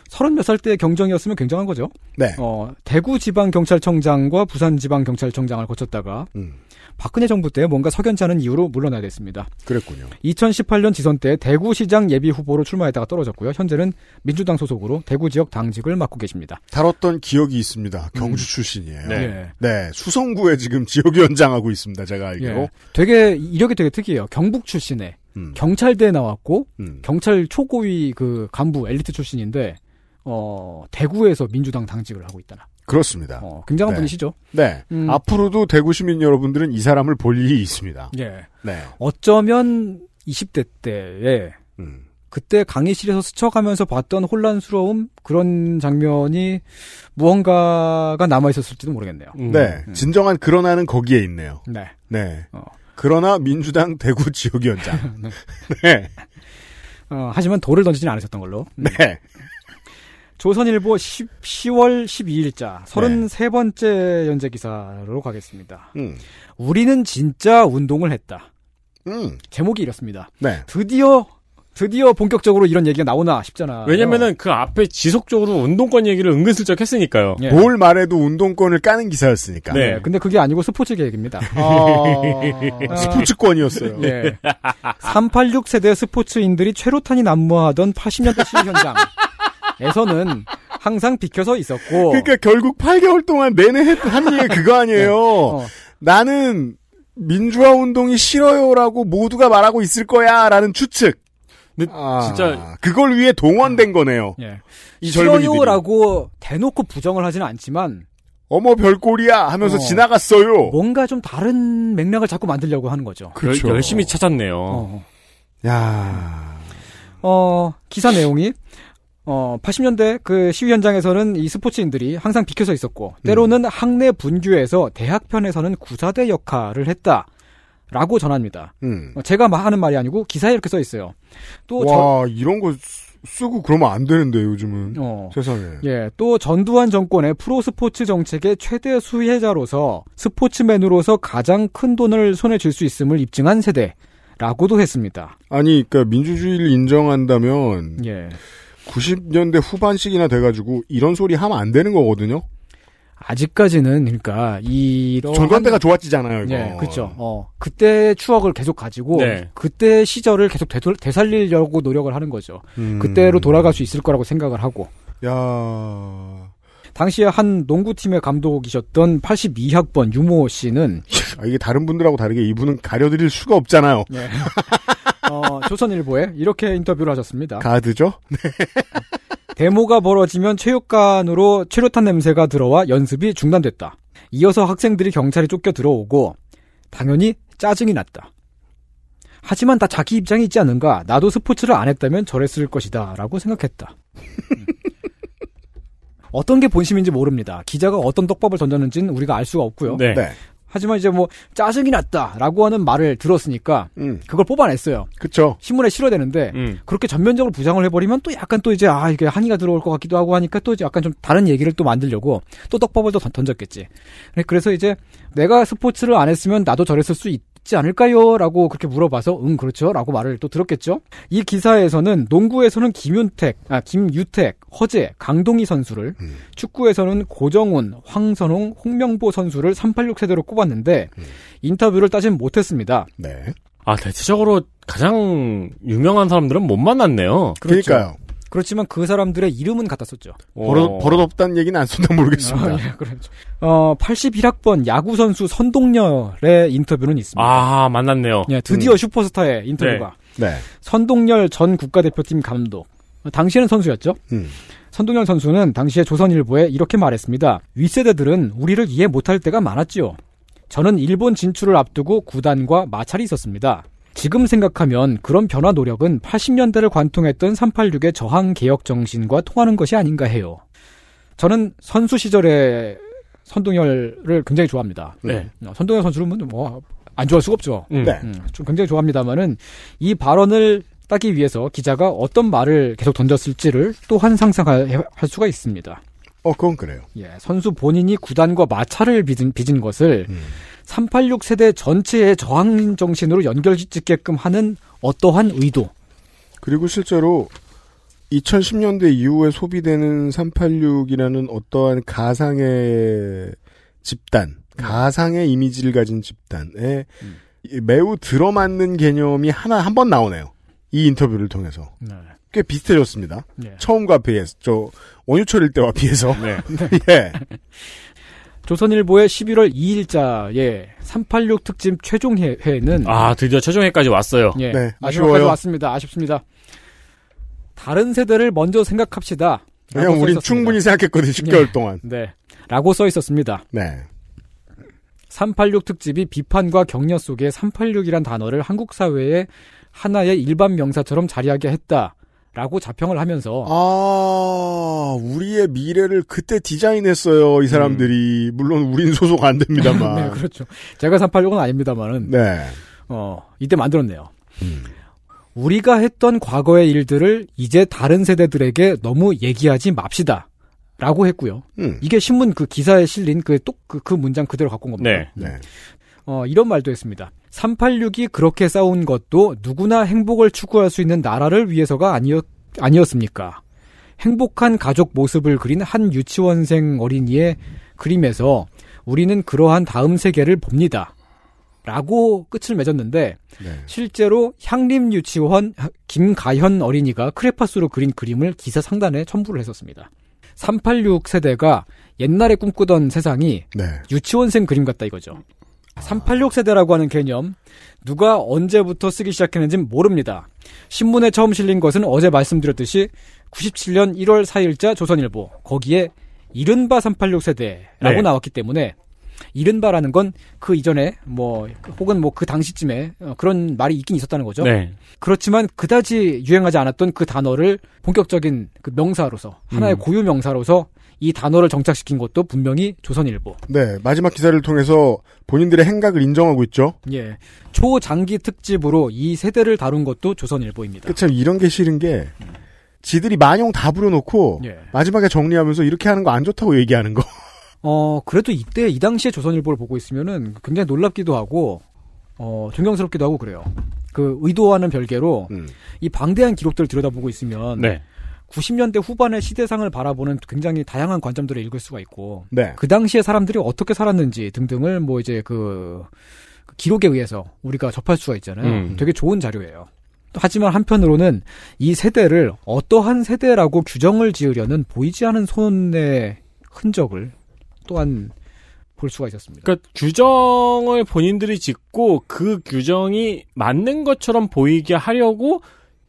서른 몇 살 때 경정이었으면 굉장한 거죠. 네. 어, 대구 지방 경찰청장과 부산 지방 경찰청장을 거쳤다가 음, 박근혜 정부 때 뭔가 석연치 않은 이유로 물러나야 됐습니다. 그랬군요. 2018년 지선 때 대구시장 예비 후보로 출마했다가 떨어졌고요. 현재는 민주당 소속으로 대구 지역 당직을 맡고 계십니다. 다뤘던 기억이 있습니다. 경주 출신이에요. 네. 예. 네, 수성구에 지금 지역위원장하고 있습니다. 제가 알기로. 예. 되게 이력이 되게 특이해요. 경북 출신에 음, 경찰대 나왔고 음. 경찰 초고위 그 간부 엘리트 출신인데 어 대구에서 민주당 당직을 하고 있다나. 그렇습니다. 어 굉장한 네. 분이시죠. 네. 음. 앞으로도 대구 시민 여러분들은 이 사람을 볼 일이 있습니다. 예. 네. 어쩌면 20대 때에 음. 그때 강의실에서 스쳐가면서 봤던 혼란스러움 그런 장면이 무언가가 남아 있었을지도 모르겠네요. 음. 네. 진정한 그러나는 거기에 있네요. 네. 네. 그러나 민주당 대구 지역위원장. 네. 어, 하지만 돌을 던지진 않으셨던 걸로. 네. 조선일보 10, 10월 12일자 33번째 연재 기사로 가겠습니다. 음. 우리는 진짜 운동을 했다. 음. 제목이 이렇습니다. 네. 드디어 드디어 본격적으로 이런 얘기가 나오나 싶잖아. 왜냐면은 그 앞에 지속적으로 운동권 얘기를 은근슬쩍 했으니까요. 예. 뭘 말해도 운동권을 까는 기사였으니까. 네. 근데 그게 아니고 스포츠 계획입니다. 아, 스포츠권이었어요. 예. 386 세대 스포츠인들이 최루탄이 난무하던 80년대 시위 현장에서는 항상 비켜서 있었고. 그러니까 결국 8개월 동안 내내 했- 한 얘기 그거 아니에요. 어. 나는 민주화 운동이 싫어요라고 모두가 말하고 있을 거야라는 추측. 근데 아, 진짜 그걸 위해 동원된 거네요. 예. 이 젊은이들이. 싫어요라고 대놓고 부정을 하지는 않지만 어머 별꼴이야 하면서 어. 지나갔어요. 뭔가 좀 다른 맥락을 자꾸 만들려고 하는 거죠. 그렇죠. 열, 열심히 찾았네요. 어. 야, 어, 기사 내용이 어, 80년대 그 시위 현장에서는 이 스포츠인들이 항상 비켜서 있었고 때로는 학내 분규에서 대학편에서는 구사대 역할을 했다. 라고 전합니다. 음. 어, 제가 마- 하는 말이 아니고 기사에 이렇게 써 있어요. 또 저, 와 이런 거 쓰- 쓰고 그러면 안 되는데 요즘은 어, 세상에. 예, 또 전두환 정권의 프로 스포츠 정책의 최대 수혜자로서 스포츠맨으로서 가장 큰 돈을 손에 쥘 수 있음을 입증한 세대라고도 했습니다. 아니 그러니까 민주주의를 인정한다면 예. 90년대 후반식이나 돼가지고 이런 소리 하면 안 되는 거거든요. 아직까지는 그러니까 이런 전관대가 좋았지잖아요. 이거. 예, 그렇죠. 어, 그때 추억을 계속 가지고 네. 그때 시절을 계속 되돌, 되살리려고 노력을 하는 거죠. 음. 그때로 돌아갈 수 있을 거라고 생각을 하고 야, 당시에 한 농구팀의 감독이셨던 82학번 유모 씨는 아, 이게 다른 분들하고 다르게 이분은 가려드릴 수가 없잖아요. 예. 어, 조선일보에 이렇게 인터뷰를 하셨습니다. 가드죠? 데모가 벌어지면 체육관으로 최루탄 냄새가 들어와 연습이 중단됐다. 이어서 학생들이 경찰에 쫓겨 들어오고 당연히 짜증이 났다. 하지만 다 자기 입장이 있지 않은가? 나도 스포츠를 안 했다면 저랬을 것이다. 라고 생각했다. 음. 어떤 게 본심인지 모릅니다. 기자가 어떤 떡밥을 던졌는지는 우리가 알 수가 없고요. 네. 네. 하지만 이제 뭐 짜증이 났다라고 하는 말을 들었으니까 음, 그걸 뽑아냈어요. 그쵸. 신문에 실어되는데 음. 그렇게 전면적으로 부장을 해버리면 또 약간 또 이제 아 이게 한의가 들어올 것 같기도 하고 하니까 또 이제 약간 좀 다른 얘기를 또 만들려고 또 떡밥을 또 던- 던졌겠지. 네, 그래서 이제 내가 스포츠를 안 했으면 나도 저랬을 수 있 지 않을까요?라고 그렇게 물어봐서 응 그렇죠 라고 말을 또 들었겠죠. 이 기사에서는 농구에서는 김윤택, 아 김유택, 허재, 강동희 선수를 음. 축구에서는 고정훈, 황선홍, 홍명보 선수를 386 세대로 꼽았는데 인터뷰를 따진 못했습니다. 네. 아, 대체적으로 가장 유명한 사람들은 못 만났네요. 그렇죠. 그러니까요. 그렇지만 그 사람들의 이름은 갖다 썼죠. 버릇, 버릇 없다는 얘기는 안 썼나 모르겠습니다. 아, 예, 그렇죠. 어, 81학번 야구 선수 선동열의 인터뷰는 있습니다. 아, 만났네요. 예, 드디어 슈퍼스타의 인터뷰가 네. 선동열 전 국가대표팀 감독. 어, 당시에는 선수였죠. 음. 선동열 선수는 당시에 조선일보에 이렇게 말했습니다. 윗세대들은 우리를 이해 못할 때가 많았지요. 저는 일본 진출을 앞두고 구단과 마찰이 있었습니다. 지금 생각하면 그런 변화 노력은 80년대를 관통했던 386의 저항 개혁 정신과 통하는 것이 아닌가 해요. 저는 선수 시절에 선동열을 굉장히 좋아합니다. 네. 어, 선동열 선수는 뭐 안 좋아할 수가 없죠. 음. 네. 음, 좀 굉장히 좋아합니다만은 이 발언을 따기 위해서 기자가 어떤 말을 계속 던졌을지를 또한 상상할 할 수가 있습니다. 어, 그건 그래요. 예, 선수 본인이 구단과 마찰을 빚은, 빚은 것을 음. 386 세대 전체의 저항 정신으로 연결짓게끔 하는 어떠한 의도. 그리고 실제로 2010년대 이후에 소비되는 386이라는 어떠한 가상의 집단, 가상의 이미지를 가진 집단에 음. 이 매우 들어맞는 개념이 하나 한 번 나오네요. 이 인터뷰를 통해서 꽤 비슷해졌습니다. 예. 처음과 비해서 저 원유철일 때와 비해서 네. 예. 조선일보의 11월 2일자의 386 특집 최종 회- 회는 아, 드디어 최종 회까지 왔어요. 예, 네, 아쉬워요. 왔습니다. 아쉽습니다. 다른 세대를 먼저 생각합시다. 왜냐면 우린. 충분히 생각했거든 10개월 예. 동안. 네. 라고 써 있었습니다. 네. 386 특집이 비판과 격려 속에 386이란 단어를 한국 사회의 하나의 일반 명사처럼 자리하게 했다. 라고 자평을 하면서 아, 우리의 미래를 그때 디자인했어요, 이 사람들이. 물론 우린 소속 안 됩니다만. 네, 그렇죠. 제가 386은 아닙니다만은 네. 어, 이때 만들었네요. 우리가 했던 과거의 일들을 이제 다른 세대들에게 너무 얘기하지 맙시다. 라고 했고요. 음. 이게 신문 그 기사에 실린 그, 똑, 그, 그 문장 그대로 갖고 온 겁니다. 네. 네. 어, 이런 말도 했습니다. 386이 그렇게 싸운 것도 누구나 행복을 추구할 수 있는 나라를 위해서가 아니었, 아니었습니까? 행복한 가족 모습을 그린 한 유치원생 어린이의 그림에서 우리는 그러한 다음 세계를 봅니다. 라고 끝을 맺었는데, 네. 실제로 향림 유치원 김가현 어린이가 크레파스로 그린 그림을 기사 상단에 첨부를 했었습니다. 386 세대가 옛날에 꿈꾸던 세상이 네. 유치원생 그림 같다 이거죠. 386 세대라고 하는 개념 누가 언제부터 쓰기 시작했는지는 모릅니다. 신문에 처음 실린 것은 어제 말씀드렸듯이 97년 1월 4일자 조선일보 거기에 이른바 386 세대라고 네. 나왔기 때문에 이른바라는 건 그 이전에 뭐 혹은 뭐 그 당시쯤에 어, 그런 말이 있긴 있었다는 거죠. 네. 그렇지만 그다지 유행하지 않았던 그 단어를 본격적인 그 명사로서 하나의 음. 고유 명사로서 이 단어를 정착시킨 것도 분명히 조선일보. 네, 마지막 기사를 통해서 본인들의 행각을 인정하고 있죠. 예. 초장기 특집으로 이 세대를 다룬 것도 조선일보입니다. 그참 이런 게 싫은 게 지들이 만용 다 부려놓고 예. 마지막에 정리하면서 이렇게 하는 거 안 좋다고 얘기하는 거. 어, 그래도 이때 이 당시에 조선일보를 보고 있으면은 굉장히 놀랍기도 하고 어, 존경스럽기도 하고 그래요. 그 의도와는 별개로 음. 이 방대한 기록들을 들여다보고 있으면 네. 90년대 후반의 시대상을 바라보는 굉장히 다양한 관점들을 읽을 수가 있고 네. 그 당시에 사람들이 어떻게 살았는지 등등을 뭐 이제 그, 그 기록에 의해서 우리가 접할 수가 있잖아요. 음. 되게 좋은 자료예요. 하지만 한편으로는 이 세대를 어떠한 세대라고 규정을 지으려는 보이지 않은 손의 흔적을 또한 볼 수가 있었습니다. 그러니까 규정을 본인들이 짓고 그 규정이 맞는 것처럼 보이게 하려고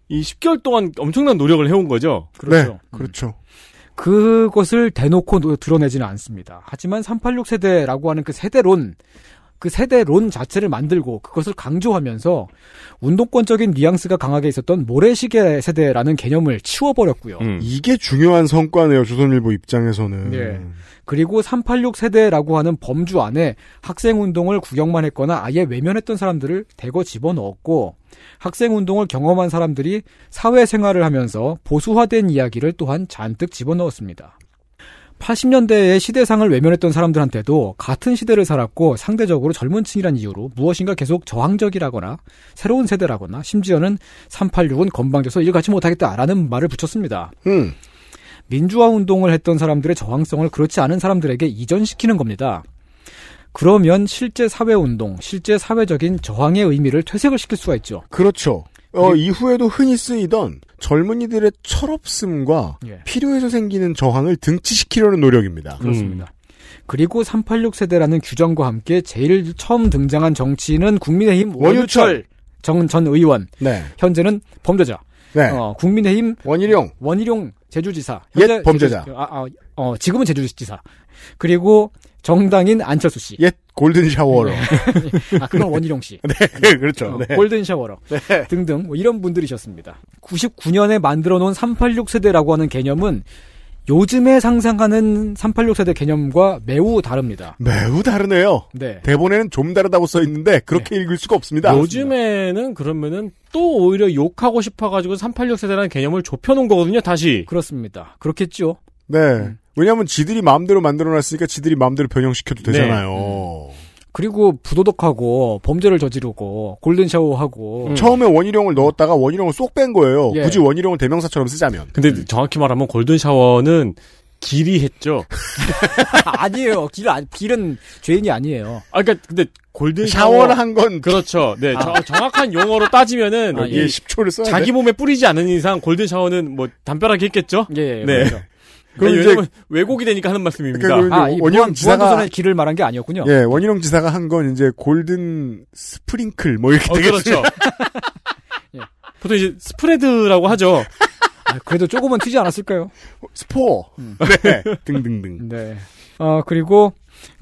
이 10개월 동안 엄청난 노력을 해온 거죠. 그렇죠. 네, 그렇죠. 그것을 대놓고 노- 드러내지는 않습니다. 하지만 386 세대라고 하는 그 세대론, 그 세대론 자체를 만들고 그것을 강조하면서 운동권적인 뉘앙스가 강하게 있었던 모래시계 세대라는 개념을 치워버렸고요. 음. 이게 중요한 성과네요. 조선일보 입장에서는. 예. 그리고 386 세대라고 하는 범주 안에 학생 운동을 구경만 했거나 아예 외면했던 사람들을 대거 집어넣었고 학생 운동을 경험한 사람들이 사회 생활을 하면서 보수화된 이야기를 또한 잔뜩 집어넣었습니다. 80년대의 시대상을 외면했던 사람들한테도 같은 시대를 살았고 상대적으로 젊은 층이란 이유로 무엇인가 계속 저항적이라거나 새로운 세대라거나 심지어는 386은 건방져서 일 같이 못하겠다라는 말을 붙였습니다. 음. 민주화 운동을 했던 사람들의 저항성을 그렇지 않은 사람들에게 이전시키는 겁니다. 그러면 실제 사회 운동, 실제 사회적인 저항의 의미를 퇴색을 시킬 수가 있죠. 그렇죠. 어, 이후에도 흔히 쓰이던 젊은이들의 철없음과 예. 필요해서 생기는 저항을 등치시키려는 노력입니다. 그렇습니다. 그리고 386 세대라는 규정과 함께 제일 처음 등장한 정치인은 국민의힘 원유철 정 전 의원. 네. 현재는 범죄자. 네. 어, 국민의힘 원희룡 원희룡 제주지사. 옛 범죄자. 제주, 아, 아, 어, 지금은 제주지사. 그리고 정당인 안철수 씨. 옛 골든 샤워러. 아, 그건 원희룡 씨. 네, 그렇죠. 어, 네. 골든 샤워러 네. 등등 뭐 이런 분들이셨습니다. 99년에 만들어 놓은 386 세대라고 하는 개념은 요즘에 상상하는 386 세대 개념과 매우 다릅니다. 매우 다르네요. 네. 대본에는 좀 다르다고 써 있는데 그렇게 읽을 수가 없습니다. 요즘에는 그러면은 또 오히려 욕하고 싶어 가지고 386 세대라는 개념을 좁혀 놓은 거거든요, 다시. 그렇습니다. 그렇겠죠. 네. 왜냐하면 지들이 마음대로 만들어 놨으니까 지들이 마음대로 변형시켜도 네. 되잖아요. 그리고 부도덕하고 범죄를 저지르고 골든 샤워하고 처음에 원희룡을 넣었다가 원희룡을 쏙 뺀 거예요. 예. 굳이 원희룡을 대명사처럼 쓰자면. 근데 정확히 말하면 골든 샤워는 길이 했죠. 아니에요. 길 안- 길은 죄인이 아니에요. 아, 그니까, 근데, 골든 샤워. 샤워를 한 건 그렇죠. 네, 저- 정확한 용어로 따지면은, 아, 이 예, 10초를 써야 자기 돼. 몸에 뿌리지 않은 이상 골든 샤워는 뭐, 담벼락에 했겠죠? 예, 예, 네. 그렇죠. 그럼 그럼 이제- 왜곡이 되니까 하는 말씀입니다. 그러니까 아, 이 원희룡 지사가 무한도전의 길을 말한 게 아니었군요. 예, 원희룡 지사가 한 건 이제 골든 스프링클 뭐 이렇게 어, 되겠죠. 그렇죠. 예. 보통 이제 스프레드라고 하죠. 아, 그래도 조금은 튀지 않았을까요? 스포. 네. 등등등. 네. 어, 그리고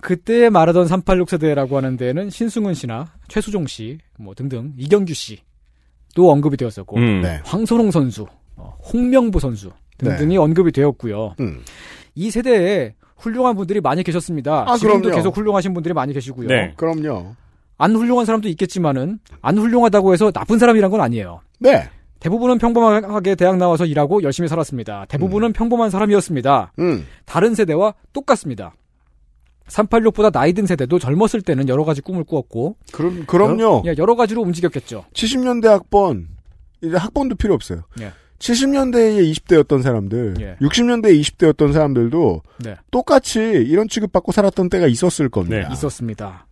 그때 말하던 386 세대라고 하는 데는 신승훈 씨나 최수종 씨, 뭐 등등, 이경규 씨도 언급이 되었었고, 음. 네. 황선홍 선수, 어, 홍명보 선수 등등이 언급이 되었고요. 음. 이 세대에 훌륭한 분들이 많이 계셨습니다. 아, 지금도 그럼요. 계속 훌륭하신 분들이 많이 계시고요. 네. 그럼요. 안 훌륭한 사람도 있겠지만은 안 훌륭하다고 해서 나쁜 사람이란 건 아니에요. 네. 대부분은 평범하게 대학 나와서 일하고 열심히 살았습니다. 대부분은 평범한 사람이었습니다. 음. 다른 세대와 똑같습니다. 386보다 나이 든 세대도 젊었을 때는 여러 가지 꿈을 꾸었고 그럼 그럼요. 여러, 예, 여러 가지로 움직였겠죠. 70년대 학번 이제 학번도 필요 없어요. 예. 70년대에 20대였던 사람들, 예. 60년대에 20대였던 사람들도 네. 똑같이 이런 취급받고 살았던 때가 있었을 겁니다. 네, 있었습니다.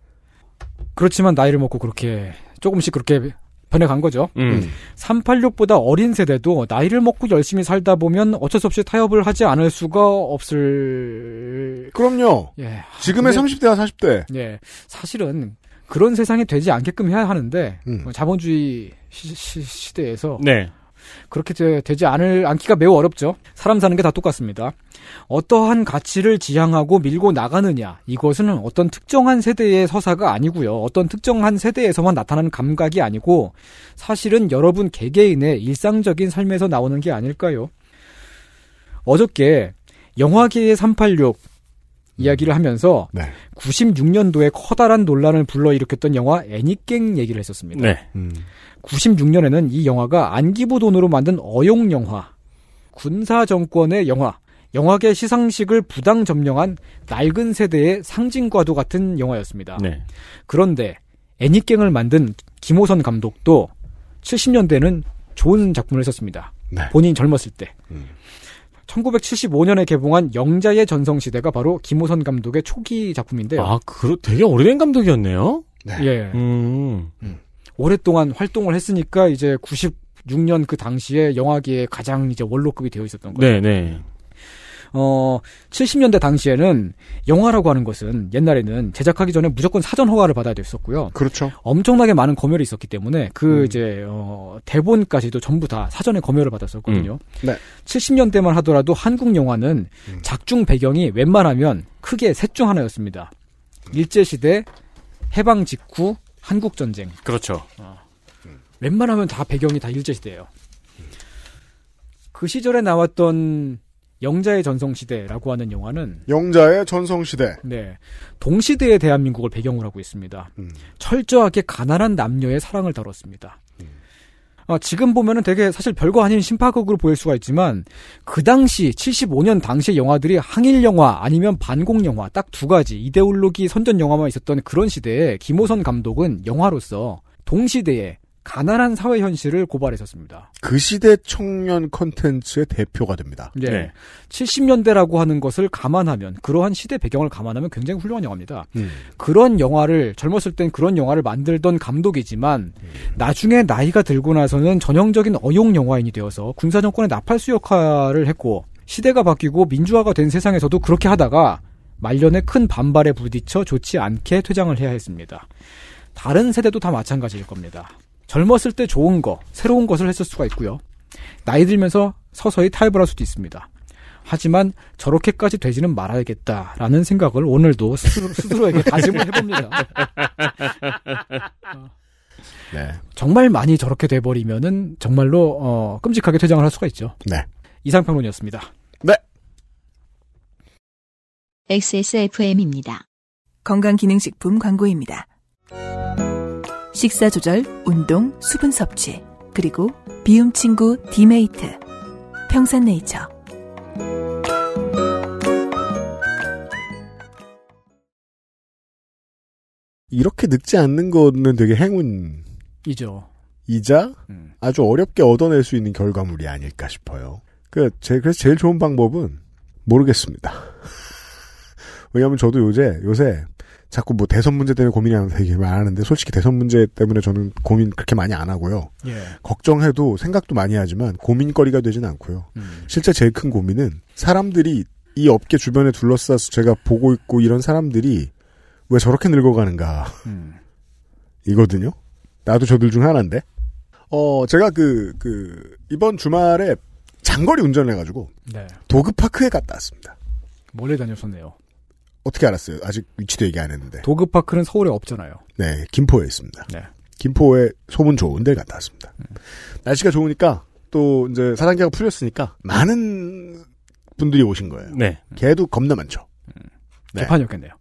그렇지만 나이를 먹고 그렇게 조금씩 그렇게 변해간 거죠. 음. 386보다 어린 세대도 나이를 먹고 열심히 살다 보면 어쩔 수 없이 타협을 하지 않을 수가 없을. 그럼요. 예. 지금의 근데- 30대와 40대. 예. 사실은 그런 세상이 되지 않게끔 해야 하는데 음. 어, 자본주의 시, 대에서 네. 그렇게 되, 지 않을 않기가 매우 어렵죠. 사람 사는 게 다 똑같습니다. 어떠한 가치를 지향하고 밀고 나가느냐 이것은 어떤 특정한 세대의 서사가 아니고요. 어떤 특정한 세대에서만 나타나는 감각이 아니고 사실은 여러분 개개인의 일상적인 삶에서 나오는 게 아닐까요? 어저께 영화계의 386 이야기를 하면서 네. 96년도에 커다란 논란을 불러일으켰던 영화 애니깽 얘기를 했었습니다. 네. 음. 96년에는 이 영화가 안기부 돈으로 만든 어용 영화, 군사 정권의 영화, 영화계 시상식을 부당 점령한 낡은 세대의 상징과도 같은 영화였습니다. 네. 그런데 애니깽을 만든 김호선 감독도 70년대는 좋은 작품을 했었습니다. 네. 본인 젊었을 때. 음. 1975년에 개봉한 영자의 전성시대가 바로 김호선 감독의 초기 작품인데요. 아, 그 되게 오래된 감독이었네요. 예. 음. 오랫동안 활동을 했으니까 이제 96년 그 당시에 영화계에 가장 이제 원로급이 되어 있었던 거예요. 네, 네. 어, 70년대 당시에는 영화라고 하는 것은 옛날에는 제작하기 전에 무조건 사전 허가를 받아야 됐었고요. 그렇죠. 엄청나게 많은 검열이 있었기 때문에 그 음. 이제 어, 대본까지도 전부 다 사전에 검열을 받았었거든요. 네. 70년대만 하더라도 한국 영화는 음. 작중 배경이 웬만하면 크게 셋 중 하나였습니다. 일제 시대, 해방 직후, 한국 전쟁. 그렇죠. 웬만하면 다 배경이 다 일제 시대예요. 그 시절에 나왔던 영자의 전성시대라고 하는 영화는 영자의 전성시대. 네. 동시대의 대한민국을 배경으로 하고 있습니다. 음. 철저하게 가난한 남녀의 사랑을 다뤘습니다. 아, 지금 보면은 되게 사실 별거 아닌 심파극으로 보일 수가 있지만 그 당시 75년 당시의 영화들이 항일 영화 아니면 반공 영화 딱 두 가지 이데올로기 선전 영화만 있었던 그런 시대에 김호선 감독은 영화로서 동시대에 가난한 사회 현실을 고발했었습니다. 그 시대 청년 컨텐츠의 대표가 됩니다. 네. 네. 70년대라고 하는 것을 감안하면 그러한 시대 배경을 감안하면 굉장히 훌륭한 영화입니다. 음. 그런 영화를 젊었을 땐 그런 영화를 만들던 감독이지만 나중에 나이가 들고 나서는 전형적인 어용 영화인이 되어서 군사 정권의 나팔수 역할을 했고 시대가 바뀌고 민주화가 된 세상에서도 그렇게 하다가 말년에 큰 반발에 부딪혀 좋지 않게 퇴장을 해야 했습니다. 다른 세대도 다 마찬가지일 겁니다. 젊었을 때 좋은 거, 새로운 것을 했을 수가 있고요. 나이 들면서 서서히 타협을 할 수도 있습니다. 하지만 저렇게까지 되지는 말아야겠다라는 생각을 오늘도 스스로, 스스로에게 다짐을 해봅니다. 네. 정말 많이 저렇게 돼버리면은 정말로 어, 끔찍하게 퇴장을 할 수가 있죠. 네. 이상평론이었습니다. XSFM입니다. 건강기능식품 광고입니다. 식사 조절, 운동, 수분 섭취, 그리고 비움 친구 디메이트. 평산네이처. 이렇게 늙지 않는 거는 되게 행운이자 이죠. 음. 아주 어렵게 얻어낼 수 있는 결과물이 아닐까 싶어요. 그, 제, 그래서 제일 좋은 방법은 모르겠습니다. 왜냐하면 저도 요새, 요새 자꾸 뭐 대선 문제 때문에 고민이 되게 많은데 솔직히 대선 문제 때문에 저는 고민 그렇게 많이 안 하고요. 예. 걱정해도 생각도 많이 하지만 고민거리가 되진 않고요. 음. 실제 제일 큰 고민은 사람들이 이 업계 주변에 둘러싸서 제가 보고 있고 이런 사람들이 왜 저렇게 늙어가는가 음. 이거든요. 나도 저들 중 하나인데. 어 제가 그그 이번 주말에 장거리 운전을 해가지고 네. 도그파크에 갔다 왔습니다. 몰래 다녔었네요. 어떻게 알았어요? 아직 위치도 얘기 안 했는데. 도그파크는 서울에 없잖아요. 네, 김포에 있습니다. 네. 김포에 소문 좋은 데 갔다 왔습니다. 날씨가 좋으니까 또 이제 사단계가 풀렸으니까 많은 분들이 오신 거예요. 네. 개도 겁나 많죠. 네. 개판이었겠네요.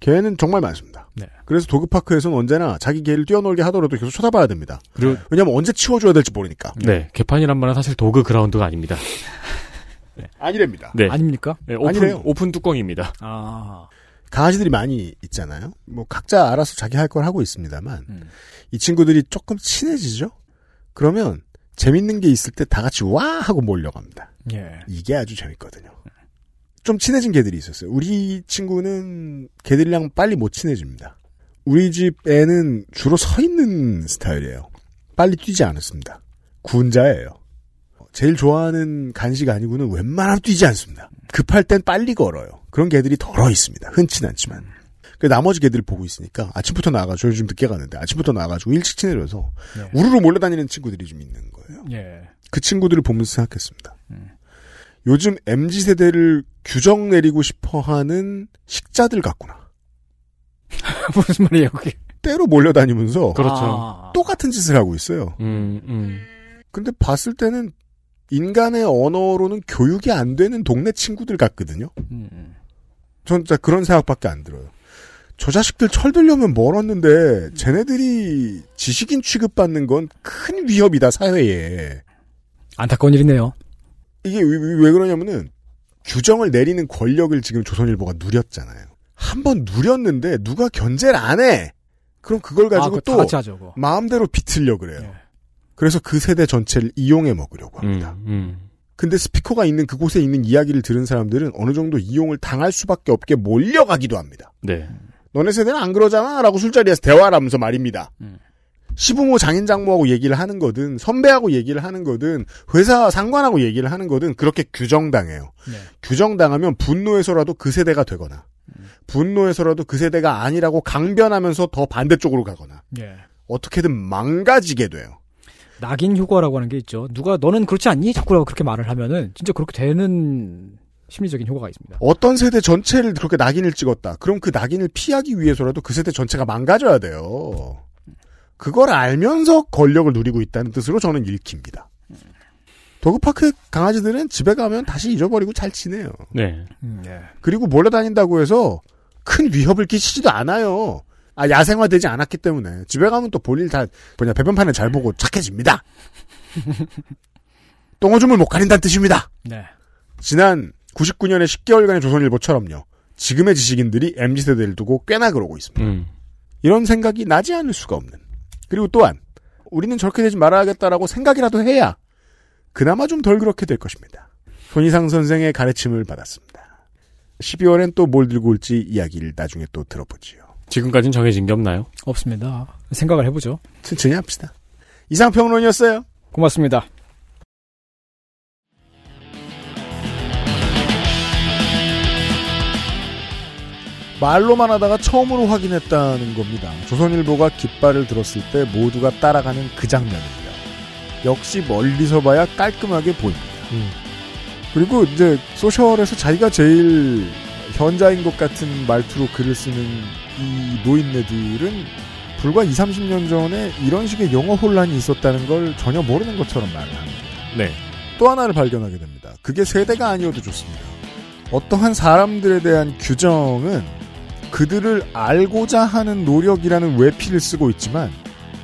개는 정말 많습니다. 네. 그래서 dog park에서는 언제나 자기 개를 뛰어놀게 하더라도 계속 쳐다봐야 됩니다. 그리고 왜냐면 언제 치워줘야 될지 모르니까. 네. 개판이란 말은 사실 dog ground가 아닙니다. 아니랍니다. 네. 아닙니까? 네, 오픈, 아니래요. 오픈 뚜껑입니다. 아. 강아지들이 많이 있잖아요. 뭐 각자 알아서 자기 할 걸 하고 있습니다만 음. 이 친구들이 조금 친해지죠. 그러면 재밌는 게 있을 때 다 같이 와 하고 몰려갑니다. 예. 이게 아주 재밌거든요. 좀 친해진 개들이 있었어요. 우리 친구는 개들이랑 빨리 못 친해집니다. 우리 집 애는 주로 서 있는 스타일이에요. 빨리 뛰지 않았습니다. 군자예요. 제일 좋아하는 간식 아니고는 웬만하면 뛰지 않습니다. 급할 땐 빨리 걸어요. 그런 개들이 덜어 있습니다. 흔치 않지만. 그 나머지 개들을 보고 있으니까 아침부터 나가가지고 요즘 늦게 가는데 아침부터 나가가지고 일찍 친해져서 네. 우르르 몰려다니는 친구들이 좀 있는 거예요. 예. 그 친구들을 보면서 생각했습니다. 요즘 MZ 세대를 규정 내리고 싶어하는 식자들 같구나. 무슨 말이에요, 그게? 때로 몰려다니면서 그렇죠. 아. 똑같은 짓을 하고 있어요. 음, 음. 근데 봤을 때는 인간의 언어로는 교육이 안 되는 동네 친구들 같거든요. 음. 전 진짜 그런 생각밖에 안 들어요. 저 자식들 철들려면 멀었는데 쟤네들이 지식인 취급받는 건 큰 위협이다 사회에. 안타까운 일이네요. 이게 왜, 왜 그러냐면은 규정을 내리는 권력을 지금 조선일보가 누렸잖아요. 한 번 누렸는데 누가 견제를 안 해. 그럼 그걸 가지고 아, 그거 다또 하죠. 마음대로 비틀려 그래요. 예. 그래서 그 세대 전체를 이용해 먹으려고 합니다. 음, 음. 근데 스피커가 있는 그곳에 있는 이야기를 들은 사람들은 어느 정도 이용을 당할 수밖에 없게 몰려가기도 합니다. 네. 너네 세대는 안 그러잖아? 라고 술자리에서 대화를 하면서 말입니다. 음. 시부모 장인 장모하고 얘기를 하는 거든 선배하고 얘기를 하는 거든 회사 상관하고 얘기를 하는 거든 그렇게 규정당해요. 네. 규정당하면 분노해서라도 그 세대가 되거나 분노해서라도 그 세대가 아니라고 강변하면서 더 반대쪽으로 가거나 예. 어떻게든 망가지게 돼요. 낙인 효과라고 하는 게 있죠. 누가 너는 그렇지 않니? 자꾸라고 그렇게 말을 하면은 진짜 그렇게 되는 심리적인 효과가 있습니다. 어떤 세대 전체를 그렇게 낙인을 찍었다. 그럼 그 낙인을 피하기 위해서라도 그 세대 전체가 망가져야 돼요. 그걸 알면서 권력을 누리고 있다는 뜻으로 저는 읽힙니다. 도그파크 강아지들은 집에 가면 다시 잊어버리고 잘 지내요. 네. 음, 예. 그리고 몰려다닌다고 해서 큰 위협을 끼치지도 않아요. 아, 야생화되지 않았기 때문에. 집에 가면 또 볼일 다, 뭐냐, 배변판을 잘 보고 착해집니다. 똥오줌을 못 가린다는 뜻입니다. 네. 지난 99년의 10개월간의 조선일보처럼요. 지금의 지식인들이 MZ세대를 두고 꽤나 그러고 있습니다. 음. 이런 생각이 나지 않을 수가 없는. 그리고 또한 우리는 저렇게 되지 말아야겠다라고 생각이라도 해야 그나마 좀 덜 그렇게 될 것입니다. 손희상 선생의 가르침을 받았습니다. 12월엔 또 뭘 들고 올지 이야기를 나중에 또 들어보지요. 지금까지는 정해진 게 없나요? 없습니다. 생각을 해보죠. 천천히 합시다. 이상평론이었어요. 고맙습니다. 말로만 하다가 처음으로 확인했다는 겁니다. 조선일보가 깃발을 들었을 때 모두가 따라가는 그 장면입니다. 역시 멀리서 봐야 깔끔하게 보입니다. 그리고 이제 소셜에서 자기가 제일 현자인 것 같은 말투로 글을 쓰는 이 노인네들은 불과 2, 30년 전에 이런 식의 영어 혼란이 있었다는 걸 전혀 모르는 것처럼 말을 합니다. 네. 또 하나를 발견하게 됩니다. 그게 세대가 아니어도 좋습니다. 어떠한 사람들에 대한 규정은 그들을 알고자 하는 노력이라는 외피를 쓰고 있지만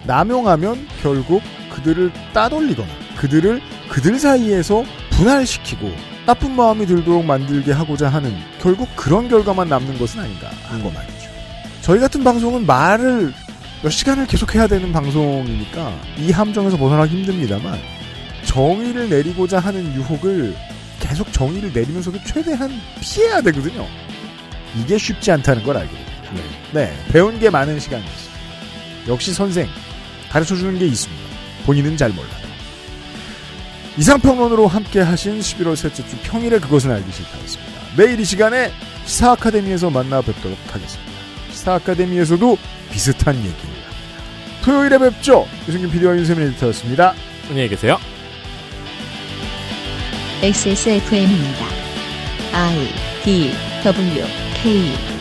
남용하면 결국 그들을 따돌리거나 그들을 그들 사이에서 분할시키고 나쁜 마음이 들도록 만들게 하고자 하는 결국 그런 결과만 남는 것은 아닌가 하고 말이죠. 저희 같은 방송은 말을 몇 시간을 계속해야 되는 방송이니까 이 함정에서 벗어나기 힘듭니다만 정의를 내리고자 하는 유혹을 계속 정의를 내리면서도 최대한 피해야 되거든요. 이게 쉽지 않다는 걸 알게 됩니다. 네, 배운 게 많은 시간이었습니다. 역시 선생, 가르쳐 주는 게 있습니다. 본인은 잘 몰라요. 이상평론으로 함께 하신 11월 셋째 주 평일에 그것은 알기 싫다였습니다. 내일 이 시간에 시사 아카데미에서 만나 뵙도록 하겠습니다. 시사 아카데미에서도 비슷한 얘기를 합니다. 토요일에 뵙죠. 유승균 PD와 윤세민 에디터였습니다. 안녕히 계세요. XSFM입니다. I D W K